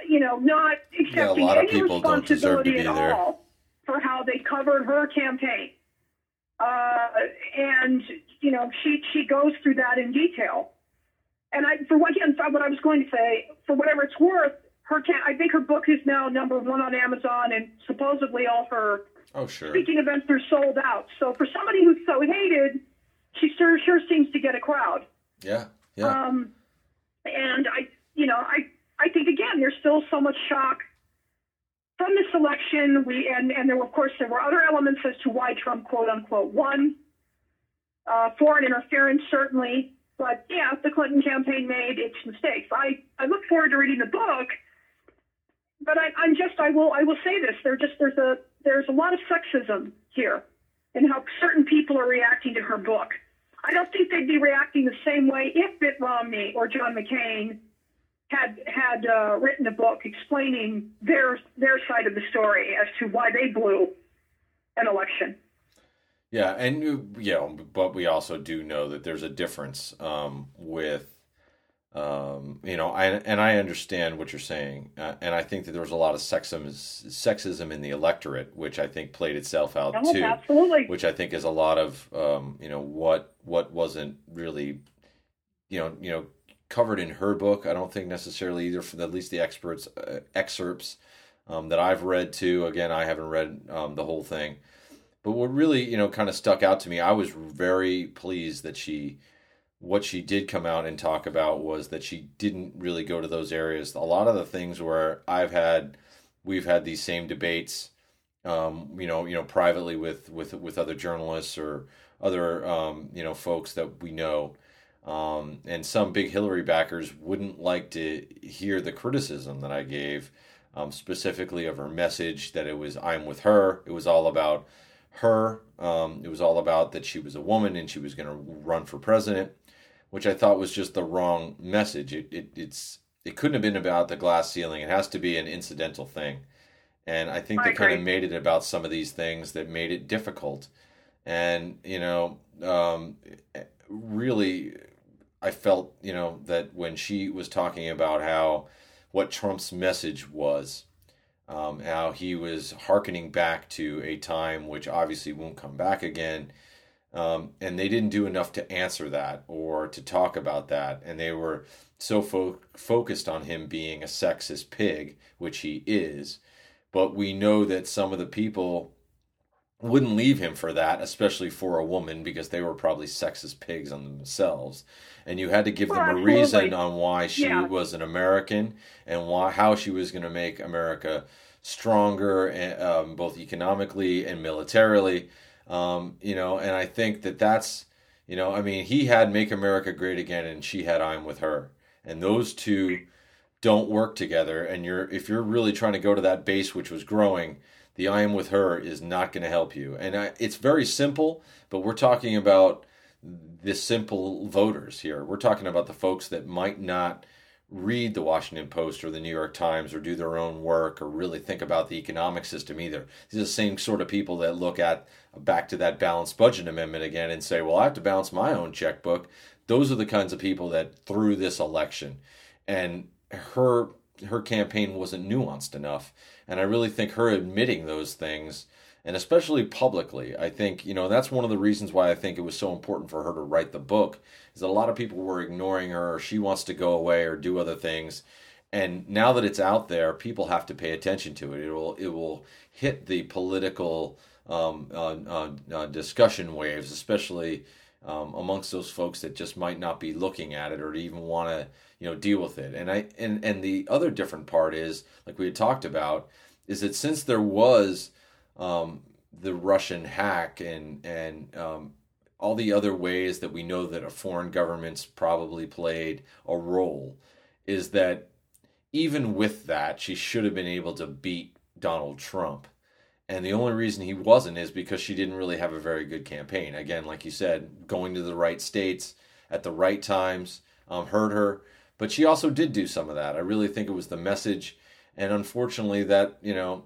You know, not accepting yeah, any responsibility at there. all for how they covered her campaign. Uh, and you know, she she goes through that in detail. And I, for what again, what I was going to say, for whatever it's worth, her I think her book is now number one on Amazon, and supposedly all her oh sure speaking events are sold out. So for somebody who's so hated she sure sure seems to get a crowd. Yeah, yeah. Um, and I, you know, I I think again, there's still so much shock from this election. We and and there were of course there were other elements as to why Trump quote unquote won. Uh, foreign interference certainly, but yeah, the Clinton campaign made its mistakes. I I look forward to reading the book. But I, I'm just I will I will say this there just there's a there's a lot of sexism here in how certain people are reacting to her book. I don't think they'd be reacting the same way if Mitt Romney or John McCain had had uh, written a book explaining their their side of the story as to why they blew an election. Yeah, and you know, but we also do know that there's a difference um, with, um, you know, I, and I understand what you're saying, uh, and I think that there was a lot of sexism, sexism in the electorate, which I think played itself out oh, too. Absolutely. Which I think is a lot of, um, you know, what what wasn't really, you know, you know, covered in her book. I don't think necessarily either for the, at least the experts uh, excerpts um, that I've read too. Again, I haven't read um, the whole thing but what really, you know, kind of stuck out to me, I was very pleased that she, what she did come out and talk about was that she didn't really go to those areas. A lot of the things where I've had, we've had these same debates, um, you know, you know, privately with with with other journalists or other, um, you know, folks that we know. Um, and some big Hillary backers wouldn't like to hear the criticism that I gave, um, specifically of her message that it was I'm with her. It was all about her. Um, it was all about that she was a woman and she was going to run for president, which I thought was just the wrong message. It, it it's it couldn't have been about the glass ceiling. It has to be an incidental thing, and I think I they kind of made it about some of these things that made it difficult. And you know, um, really, I felt you know that when she was talking about how what Trump's message was um, how he was hearkening back to a time which obviously won't come back again. Um, and they didn't do enough to answer that or to talk about that. And they were so fo- focused on him being a sexist pig, which he is. But we know that some of the people wouldn't leave him for that, especially for a woman, because they were probably sexist pigs on themselves. And you had to give them a reason on why she yeah. was an American and why how she was going to make America stronger, eh, um, both economically and militarily. Um, you know, and I think that that's you know, I mean, he had "Make America Great Again" and she had "I'm with Her," and those two don't work together. And you're if you're really trying to go to that base which was growing the I am with her is not going to help you. And I, it's very simple, but we're talking about the simple voters here. We're talking about the folks that might not read the Washington Post or the New York Times or do their own work or really think about the economic system either. These are the same sort of people that look at back to that balanced budget amendment again and say, well, I have to balance my own checkbook. Those are the kinds of people that threw this election. And her her campaign wasn't nuanced enough. And I really think her admitting those things, and especially publicly, I think, you know, that's one of the reasons why I think it was so important for her to write the book, is that a lot of people were ignoring her, or she wants to go away or do other things. And now that it's out there, people have to pay attention to it. It will it will hit the political um, uh, uh, uh, discussion waves, especially um, amongst those folks that just might not be looking at it or even want to you know deal with it and i and and the other different part is like we had talked about is that since there was um, the russian hack and and um, all the other ways that we know that a foreign government's probably played a role is that even with that she should have been able to beat donald trump and the only reason he wasn't is because she didn't really have a very good campaign. Again, like you said, going to the right states at the right times um, hurt her. But she also did do some of that. I really think it was the message. And unfortunately, that, you know,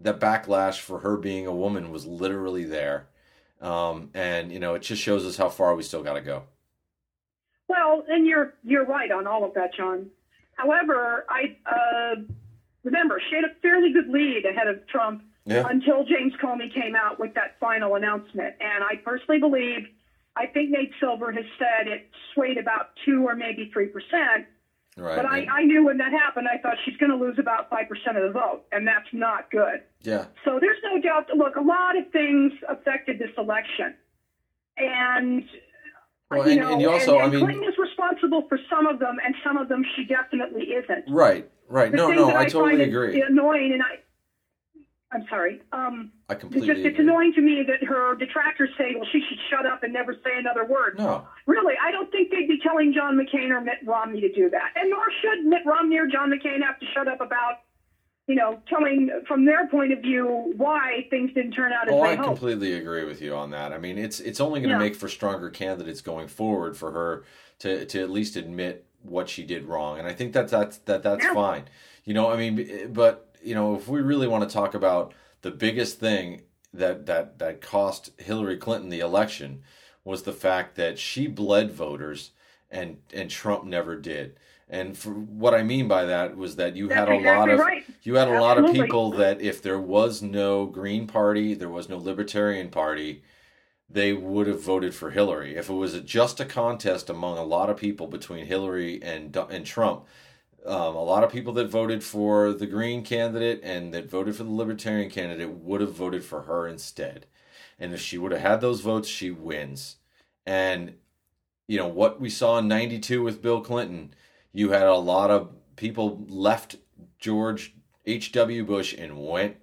that backlash for her being a woman was literally there. Um, and, you know, it just shows us how far we still got to go. Well, and you're you're right on all of that, John. However, I uh, remember she had a fairly good lead ahead of Trump yeah. until James Comey came out with that final announcement. And I personally believe, I think Nate Silver has said it swayed about two or maybe three percent. Right. But I, I knew when that happened, I thought she's going to lose about 5% of the vote, and that's not good. Yeah. So there's no doubt. Look, a lot of things affected this election. And, well, you and, know, and you also, and, I mean, Clinton is responsible for some of them, and some of them she definitely isn't. Right, right. The no, no, I, I totally agree. Annoying, and I, I'm sorry. Um, I completely. It's, just, it's annoying to me that her detractors say, "Well, she should shut up and never say another word." No. Really, I don't think they'd be telling John McCain or Mitt Romney to do that, and nor should Mitt Romney or John McCain have to shut up about you know, telling from their point of view why things didn't turn out as oh, I hoped. completely agree with you on that. I mean, it's it's only going to Yeah. make for stronger candidates going forward for her to to at least admit what she did wrong, and I think that that's that that's Yeah. fine. You know, I mean, but you know, if we really want to talk about the biggest thing that that that cost Hillary Clinton the election was the fact that she bled voters and and Trump never did. And for what I mean by that was that you had That's a lot of right. you had a lot of people that if there was no Green Party, there was no Libertarian Party, they would have voted for Hillary. If it was a, just a contest among a lot of people between Hillary and and Trump, um, a lot of people that voted for the Green candidate and that voted for the Libertarian candidate would have voted for her instead. And if she would have had those votes, she wins. And you know what we saw in '92 with Bill Clinton, you had a lot of people left George H.W. Bush and went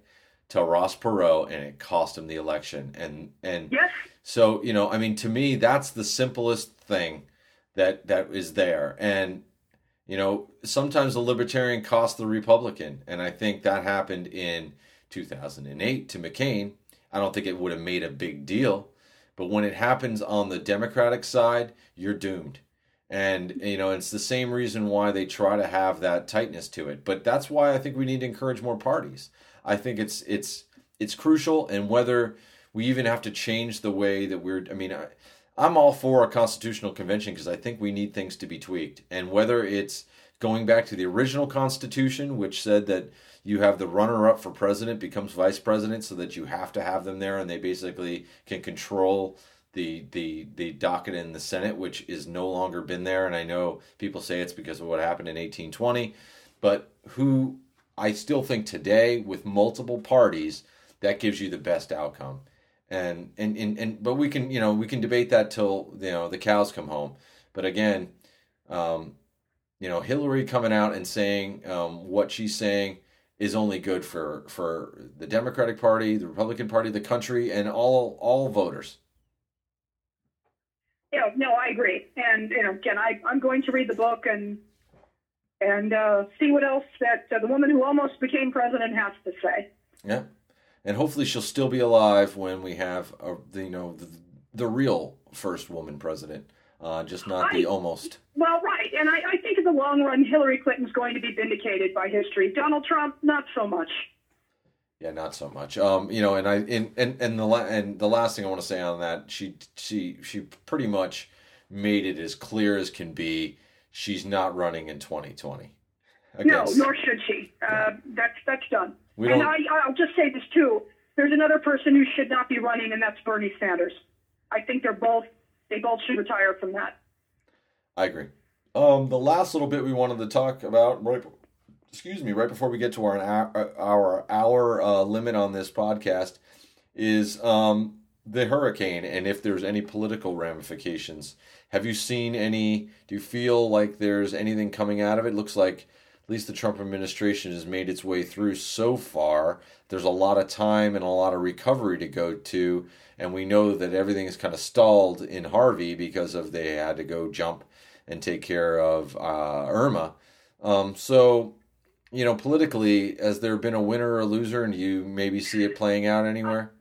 to Ross Perot, and it cost him the election. And and Yes. so you know, I mean, to me, that's the simplest thing that that is there. And you know, sometimes the libertarian cost the Republican, and I think that happened in 2008 to McCain. I don't think it would have made a big deal, but when it happens on the Democratic side, you're doomed. And you know, it's the same reason why they try to have that tightness to it. But that's why I think we need to encourage more parties. I think it's it's it's crucial, and whether we even have to change the way that we're. I mean, I, I'm all for a constitutional convention because I think we need things to be tweaked, and whether it's going back to the original Constitution, which said that you have the runner-up for president becomes vice president, so that you have to have them there, and they basically can control the the the docket in the Senate, which is no longer been there. And I know people say it's because of what happened in 1820, but who I still think today with multiple parties that gives you the best outcome. And, and and and but we can you know we can debate that till you know the cows come home. But again, um, you know Hillary coming out and saying um, what she's saying is only good for for the Democratic Party, the Republican Party, the country, and all all voters. Yeah, no, I agree. And you know, again, I, I'm going to read the book and and uh, see what else that uh, the woman who almost became president has to say. Yeah, and hopefully she'll still be alive when we have a, the, you know the, the real first woman president, uh, just not the I- almost. Well, right, and I, I think in the long run, Hillary Clinton's going to be vindicated by history. Donald Trump, not so much. Yeah, not so much. Um, you know, and I and and and the la- and the last thing I want to say on that, she she she pretty much made it as clear as can be. She's not running in 2020. No, nor should she. Uh, that's that's done. We and I, I'll just say this too. There's another person who should not be running, and that's Bernie Sanders. I think they're both they both should retire from that. I agree. Um, the last little bit we wanted to talk about, right? Excuse me, right before we get to our hour, our hour uh, limit on this podcast, is um, the hurricane and if there's any political ramifications. Have you seen any? Do you feel like there's anything coming out of it? Looks like least the Trump administration has made its way through so far. There's a lot of time and a lot of recovery to go to, and we know that everything is kind of stalled in Harvey because of they had to go jump and take care of uh, Irma. Um, so, you know, politically, has there been a winner or a loser, and do you maybe see it playing out anywhere?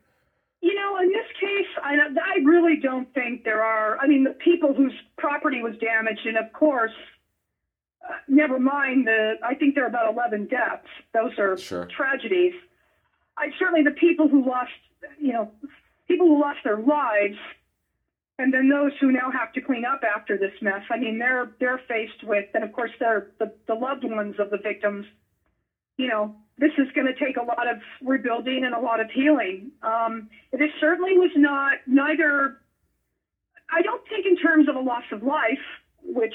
You know, in this case, I, I really don't think there are. I mean, the people whose property was damaged, and of course, uh, never mind the. I think there are about 11 deaths. Those are Sure. tragedies. I certainly the people who lost, you know, people who lost their lives, and then those who now have to clean up after this mess. I mean, they're they're faced with, and of course, they're the, the loved ones of the victims. You know, this is going to take a lot of rebuilding and a lot of healing. Um, this certainly was not neither. I don't think in terms of a loss of life, which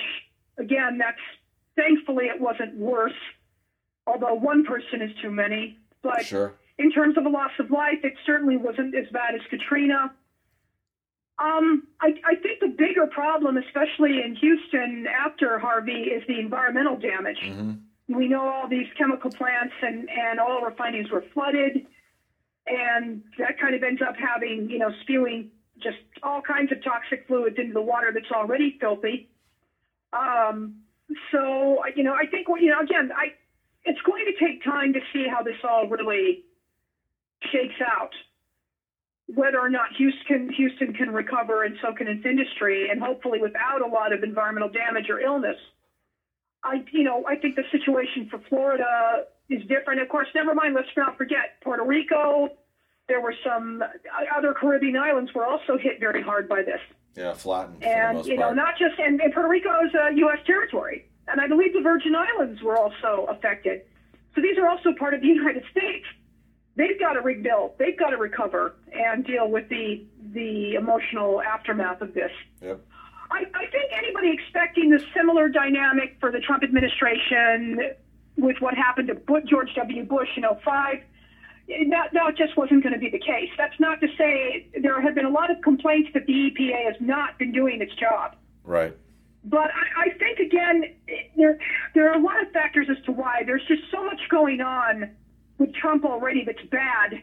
again, that's thankfully it wasn't worse. Although one person is too many, but Sure. in terms of a loss of life, it certainly wasn't as bad as Katrina. Um, I, I think the bigger problem, especially in Houston after Harvey, is the environmental damage. hmm We know all these chemical plants and, and oil refineries were flooded, and that kind of ends up having, you know, spewing just all kinds of toxic fluids into the water that's already filthy. Um, so, you know, I think, you know, again, I, it's going to take time to see how this all really shakes out. Whether or not Houston Houston can recover, and so can its industry, and hopefully without a lot of environmental damage or illness. I, you know, I think the situation for Florida is different. Of course, never mind. Let's not forget Puerto Rico. There were some uh, other Caribbean islands were also hit very hard by this. Yeah, flattened. And you know, part. not just and, and Puerto Rico is a U.S. territory, and I believe the Virgin Islands were also affected. So these are also part of the <laughs> United States. They've got to rebuild. They've got to recover and deal with the the emotional aftermath of this. Yep. I, I think anybody expecting the similar dynamic for the Trump administration with what happened to George W. Bush in 05, that, that just wasn't going to be the case. That's not to say there have been a lot of complaints that the EPA has not been doing its job. Right. But I, I think, again, there, there are a lot of factors as to why. There's just so much going on with Trump already that's bad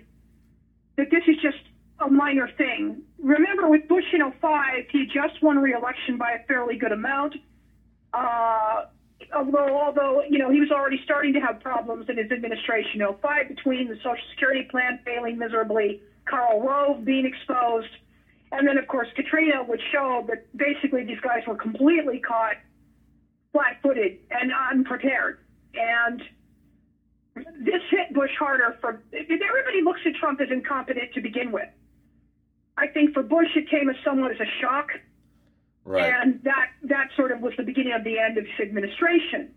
that this is just a minor thing. Remember, with Bush in 05, he just won re-election by a fairly good amount. Uh, although, although you know, he was already starting to have problems in his administration. 05 between the Social Security plan failing miserably, Karl Rove being exposed, and then of course Katrina, which showed that basically these guys were completely caught flat-footed and unprepared. And this hit Bush harder for everybody looks at Trump as incompetent to begin with. I think for Bush, it came as somewhat as a shock. Right. And that, that sort of was the beginning of the end of his administration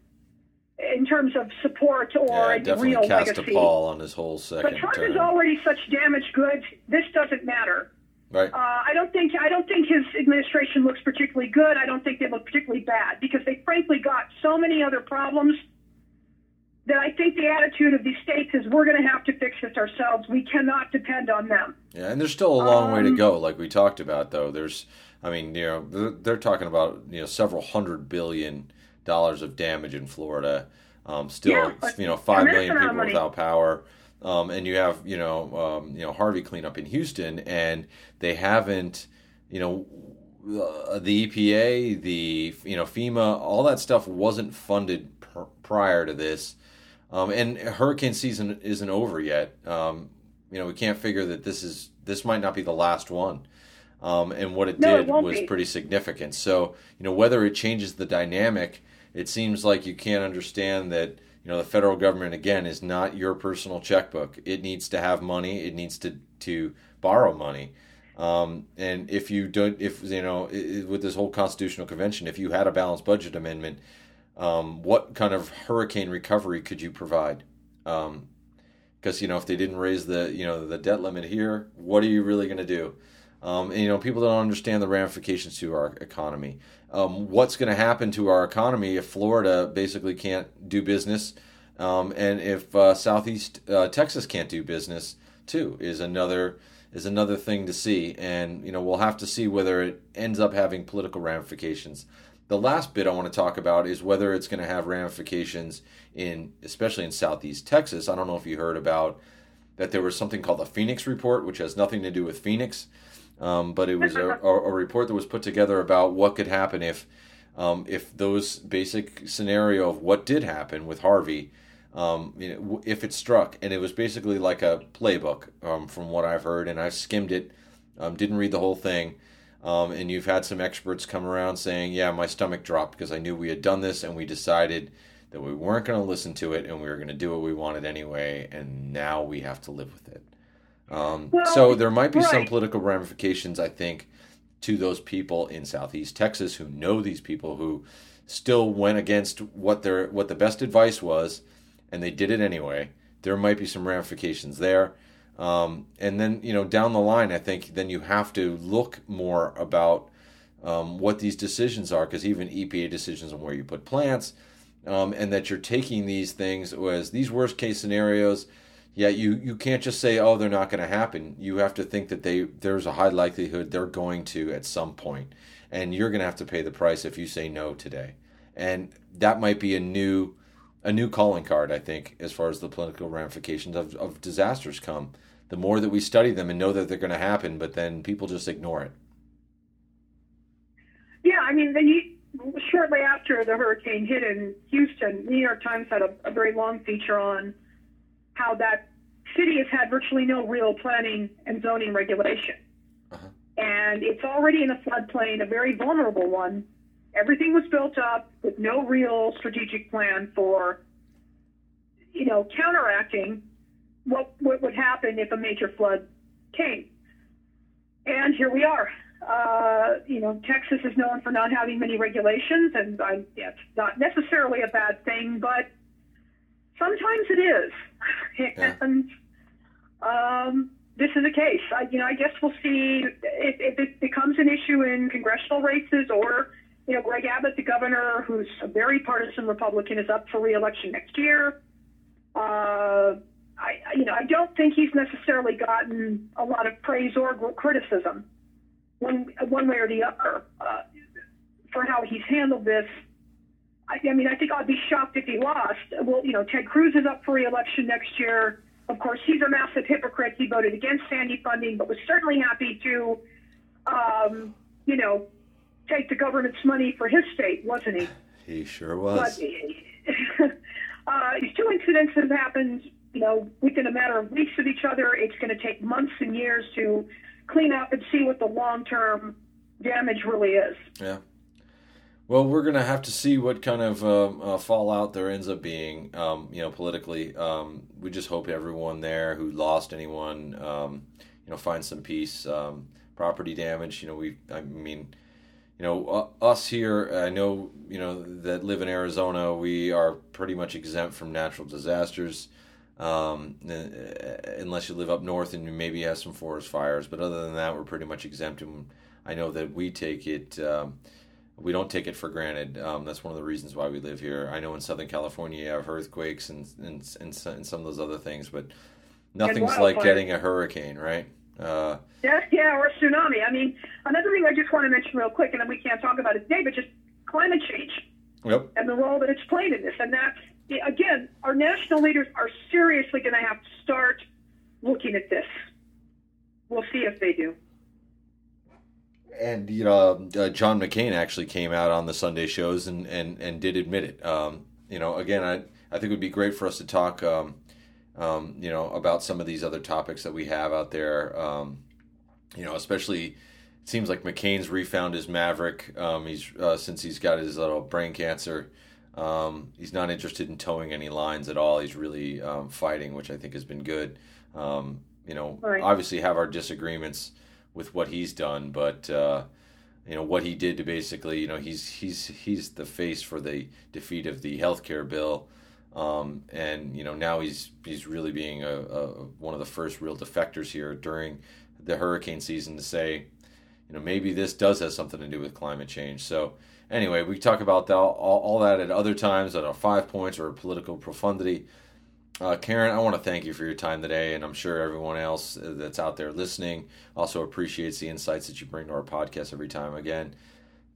in terms of support or yeah, definitely real cast legacy. a pall on his whole second but Trump term. is already such damaged goods. This doesn't matter. Right. Uh, I don't think I don't think his administration looks particularly good. I don't think they look particularly bad because they frankly got so many other problems that I think the attitude of these states is we're going to have to fix this ourselves. We cannot depend on them. Yeah, and there's still a long um, way to Um, go, like we talked about. Though there's, I mean, you know, they're, they're talking about you know several hundred billion dollars of damage in Florida. Um, still, Yeah, you know, five million people without power. Um, and you have, you know, um, you know Harvey cleanup in Houston, and they haven't, you know, uh, the EPA, the you know FEMA, all that stuff wasn't funded pr- prior to this. Um, and hurricane season isn't over yet. Um, you know, we can't figure that this is this might not be the last one. Um, and what it No, did won't was be. pretty significant. So, you know, whether it changes the dynamic, it seems like you can't understand that, you know, the federal government again is not your personal checkbook. It needs to have money. It needs to to borrow money. Um, and if you don't, if you know, with this whole constitutional convention, if you had a balanced budget amendment, um, what kind of hurricane recovery could you provide? Because you know, if they didn't raise the you know the debt limit here, what are you really going to do? Um, and you know, people don't understand the ramifications to our economy. Um, what's going to happen to our economy if Florida basically can't do business, um, and if uh, Southeast uh, Texas can't do business too? Is another is another thing to see, and you know, we'll have to see whether it ends up having political ramifications. The last bit I want to talk about is whether it's going to have ramifications in, especially in Southeast Texas. I don't know if you heard about that there was something called the Phoenix Report, which has nothing to do with Phoenix, um, but it was a, a, report that was put together about what could happen if, um, if those basic scenario of what did happen with Harvey, um, you know, if it struck, and it was basically like a playbook um, from what I've heard, and I've skimmed it, um, didn't read the whole thing. Um, and you've had some experts come around saying, "Yeah, my stomach dropped because I knew we had done this, and we decided that we weren't going to listen to it, and we were going to do what we wanted anyway, and now we have to live with it." Um, Well, so there might be some political ramifications, I think, to those people in Southeast Texas who know these people who still went against what their what the best advice was, and they did it anyway. There might be some ramifications there. Um, and then, you know, down the line, I think then you have to look more about um, what these decisions are, because even EPA decisions on where you put plants, um, and that you're taking these things as these worst case scenarios. Yeah, you, you can't just say, oh, they're not going to happen. You have to think that they there's a high likelihood they're going to at some point, and you're going to have to pay the price if you say no today. And that might be a new a new calling card, I think, as far as the political ramifications of, of disasters come. The more that we study them and know that they're going to happen, but then people just ignore it. Yeah, I mean, you, shortly after the hurricane hit in Houston, New York Times had a, a very long feature on how that city has had virtually no real planning and zoning regulation. Uh-huh. And it's already in a floodplain, a very vulnerable one. Everything was built up with no real strategic plan for, you know, counteracting what, what would happen if a major flood came. And here we are. Uh, you know, Texas is known for not having many regulations, and I, it's not necessarily a bad thing, but sometimes it is. <laughs> Yeah. And um, this is a case. I, you know, I guess we'll see if, if it becomes an issue in congressional races or, you know, Greg Abbott, the governor, who's a very partisan Republican, is up for reelection next year. Uh, I, you know, I don't think he's necessarily gotten a lot of praise or criticism, one one way or the other, uh, for how he's handled this. I, I mean, I think I'd be shocked if he lost. Well, you know, Ted Cruz is up for reelection next year. Of course, he's a massive hypocrite. He voted against Sandy funding, but was certainly happy to, um, you know, take the government's money for his state, wasn't he? <sighs> He sure was. But, <laughs> uh, these two incidents have happened, you know, within a matter of weeks of each other. It's going to take months and years to clean up and see what the long-term damage really is. Yeah. Well, we're to have to see what kind of uh, uh, fallout there ends up being, um, you know, politically. Um, we just hope everyone there who lost anyone, um, you know, finds some peace. Um, property damage, you know, we, I mean, you know, uh, us here, I know, you know, that live in Arizona, we are pretty much exempt from natural disasters. Um, unless you live up north and you maybe have some forest fires, but other than that, we're pretty much exempt. And I know that we take it um, we don't take it for granted. Um, that's one of the reasons why we live here. I know in Southern California you have earthquakes and and, and, and some of those other things, but nothing's like getting a hurricane, right? Uh, yeah, yeah, or a tsunami. I mean, another thing I just want to mention real quick, and then we can't talk about it today, but just climate change yep. and the role that it's played in this. And that's, again, our national leaders are seriously going to have to start looking at this. We'll see if they do and you know, uh, John McCain actually came out on the Sunday shows and and and did admit it. Um, you know, again, I I think it would be great for us to talk, um, um, you know, about some of these other topics that we have out there. Um, you know, especially it seems like McCain's refound his maverick. Um, he's uh, since he's got his little brain cancer. Um, he's not interested in toeing any lines at all. He's really fighting, which I think has been good. you know, right. obviously have our disagreements with what he's done, but uh, you know what he did to basically, you know, he's he's he's the face for the defeat of the health care bill, um, and you know now he's he's really being a, a, one of the first real defectors here during the hurricane season to say, you know, maybe this does have something to do with climate change. So anyway, we talk about that, all, all that at other times at our five points or political profundity. Uh, Karen, I want to thank you for your time today, and I'm sure everyone else uh, that's out there listening also appreciates the insights that you bring to our podcast every time. Again,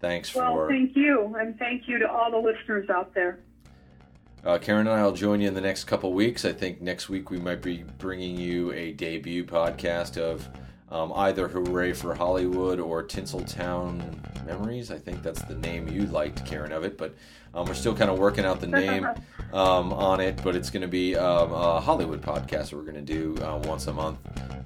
thanks well, for. Well, thank you, and thank you to all the listeners out there. Uh, Karen and I will join you in the next couple weeks. I think next week we might be bringing you a debut podcast of um, either Hooray for Hollywood or Tinseltown Memories. I think that's the name you liked, Karen, of it, but um, we're still kind of working out the <laughs> name um, on it. But it's going to be um, a Hollywood podcast that we're going to do uh, once a month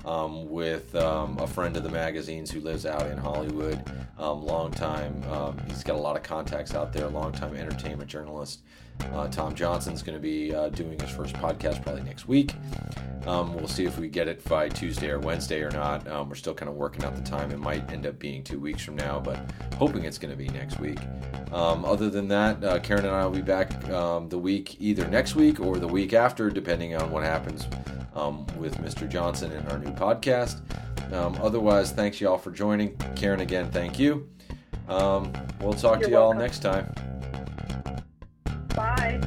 um, with um, a friend of the magazines who lives out in Hollywood. long time, he's got a lot of contacts out there. Long time entertainment journalist. Uh, Tom Johnson's going to be uh, doing his first podcast probably next week. Um, we'll see if we get it by Tuesday or Wednesday or not. Um, we're still kind of working out the time. It might end up being two weeks from now, but hoping it's going to be next week. Um, other than that, uh, Karen and I will be back um, the week either next week or the week after, depending on what happens um, with Mr. Johnson and our new podcast. Um, otherwise, thanks y'all for joining. Karen, again, thank you. we'll talk You're to y'all welcome. next time. Bye.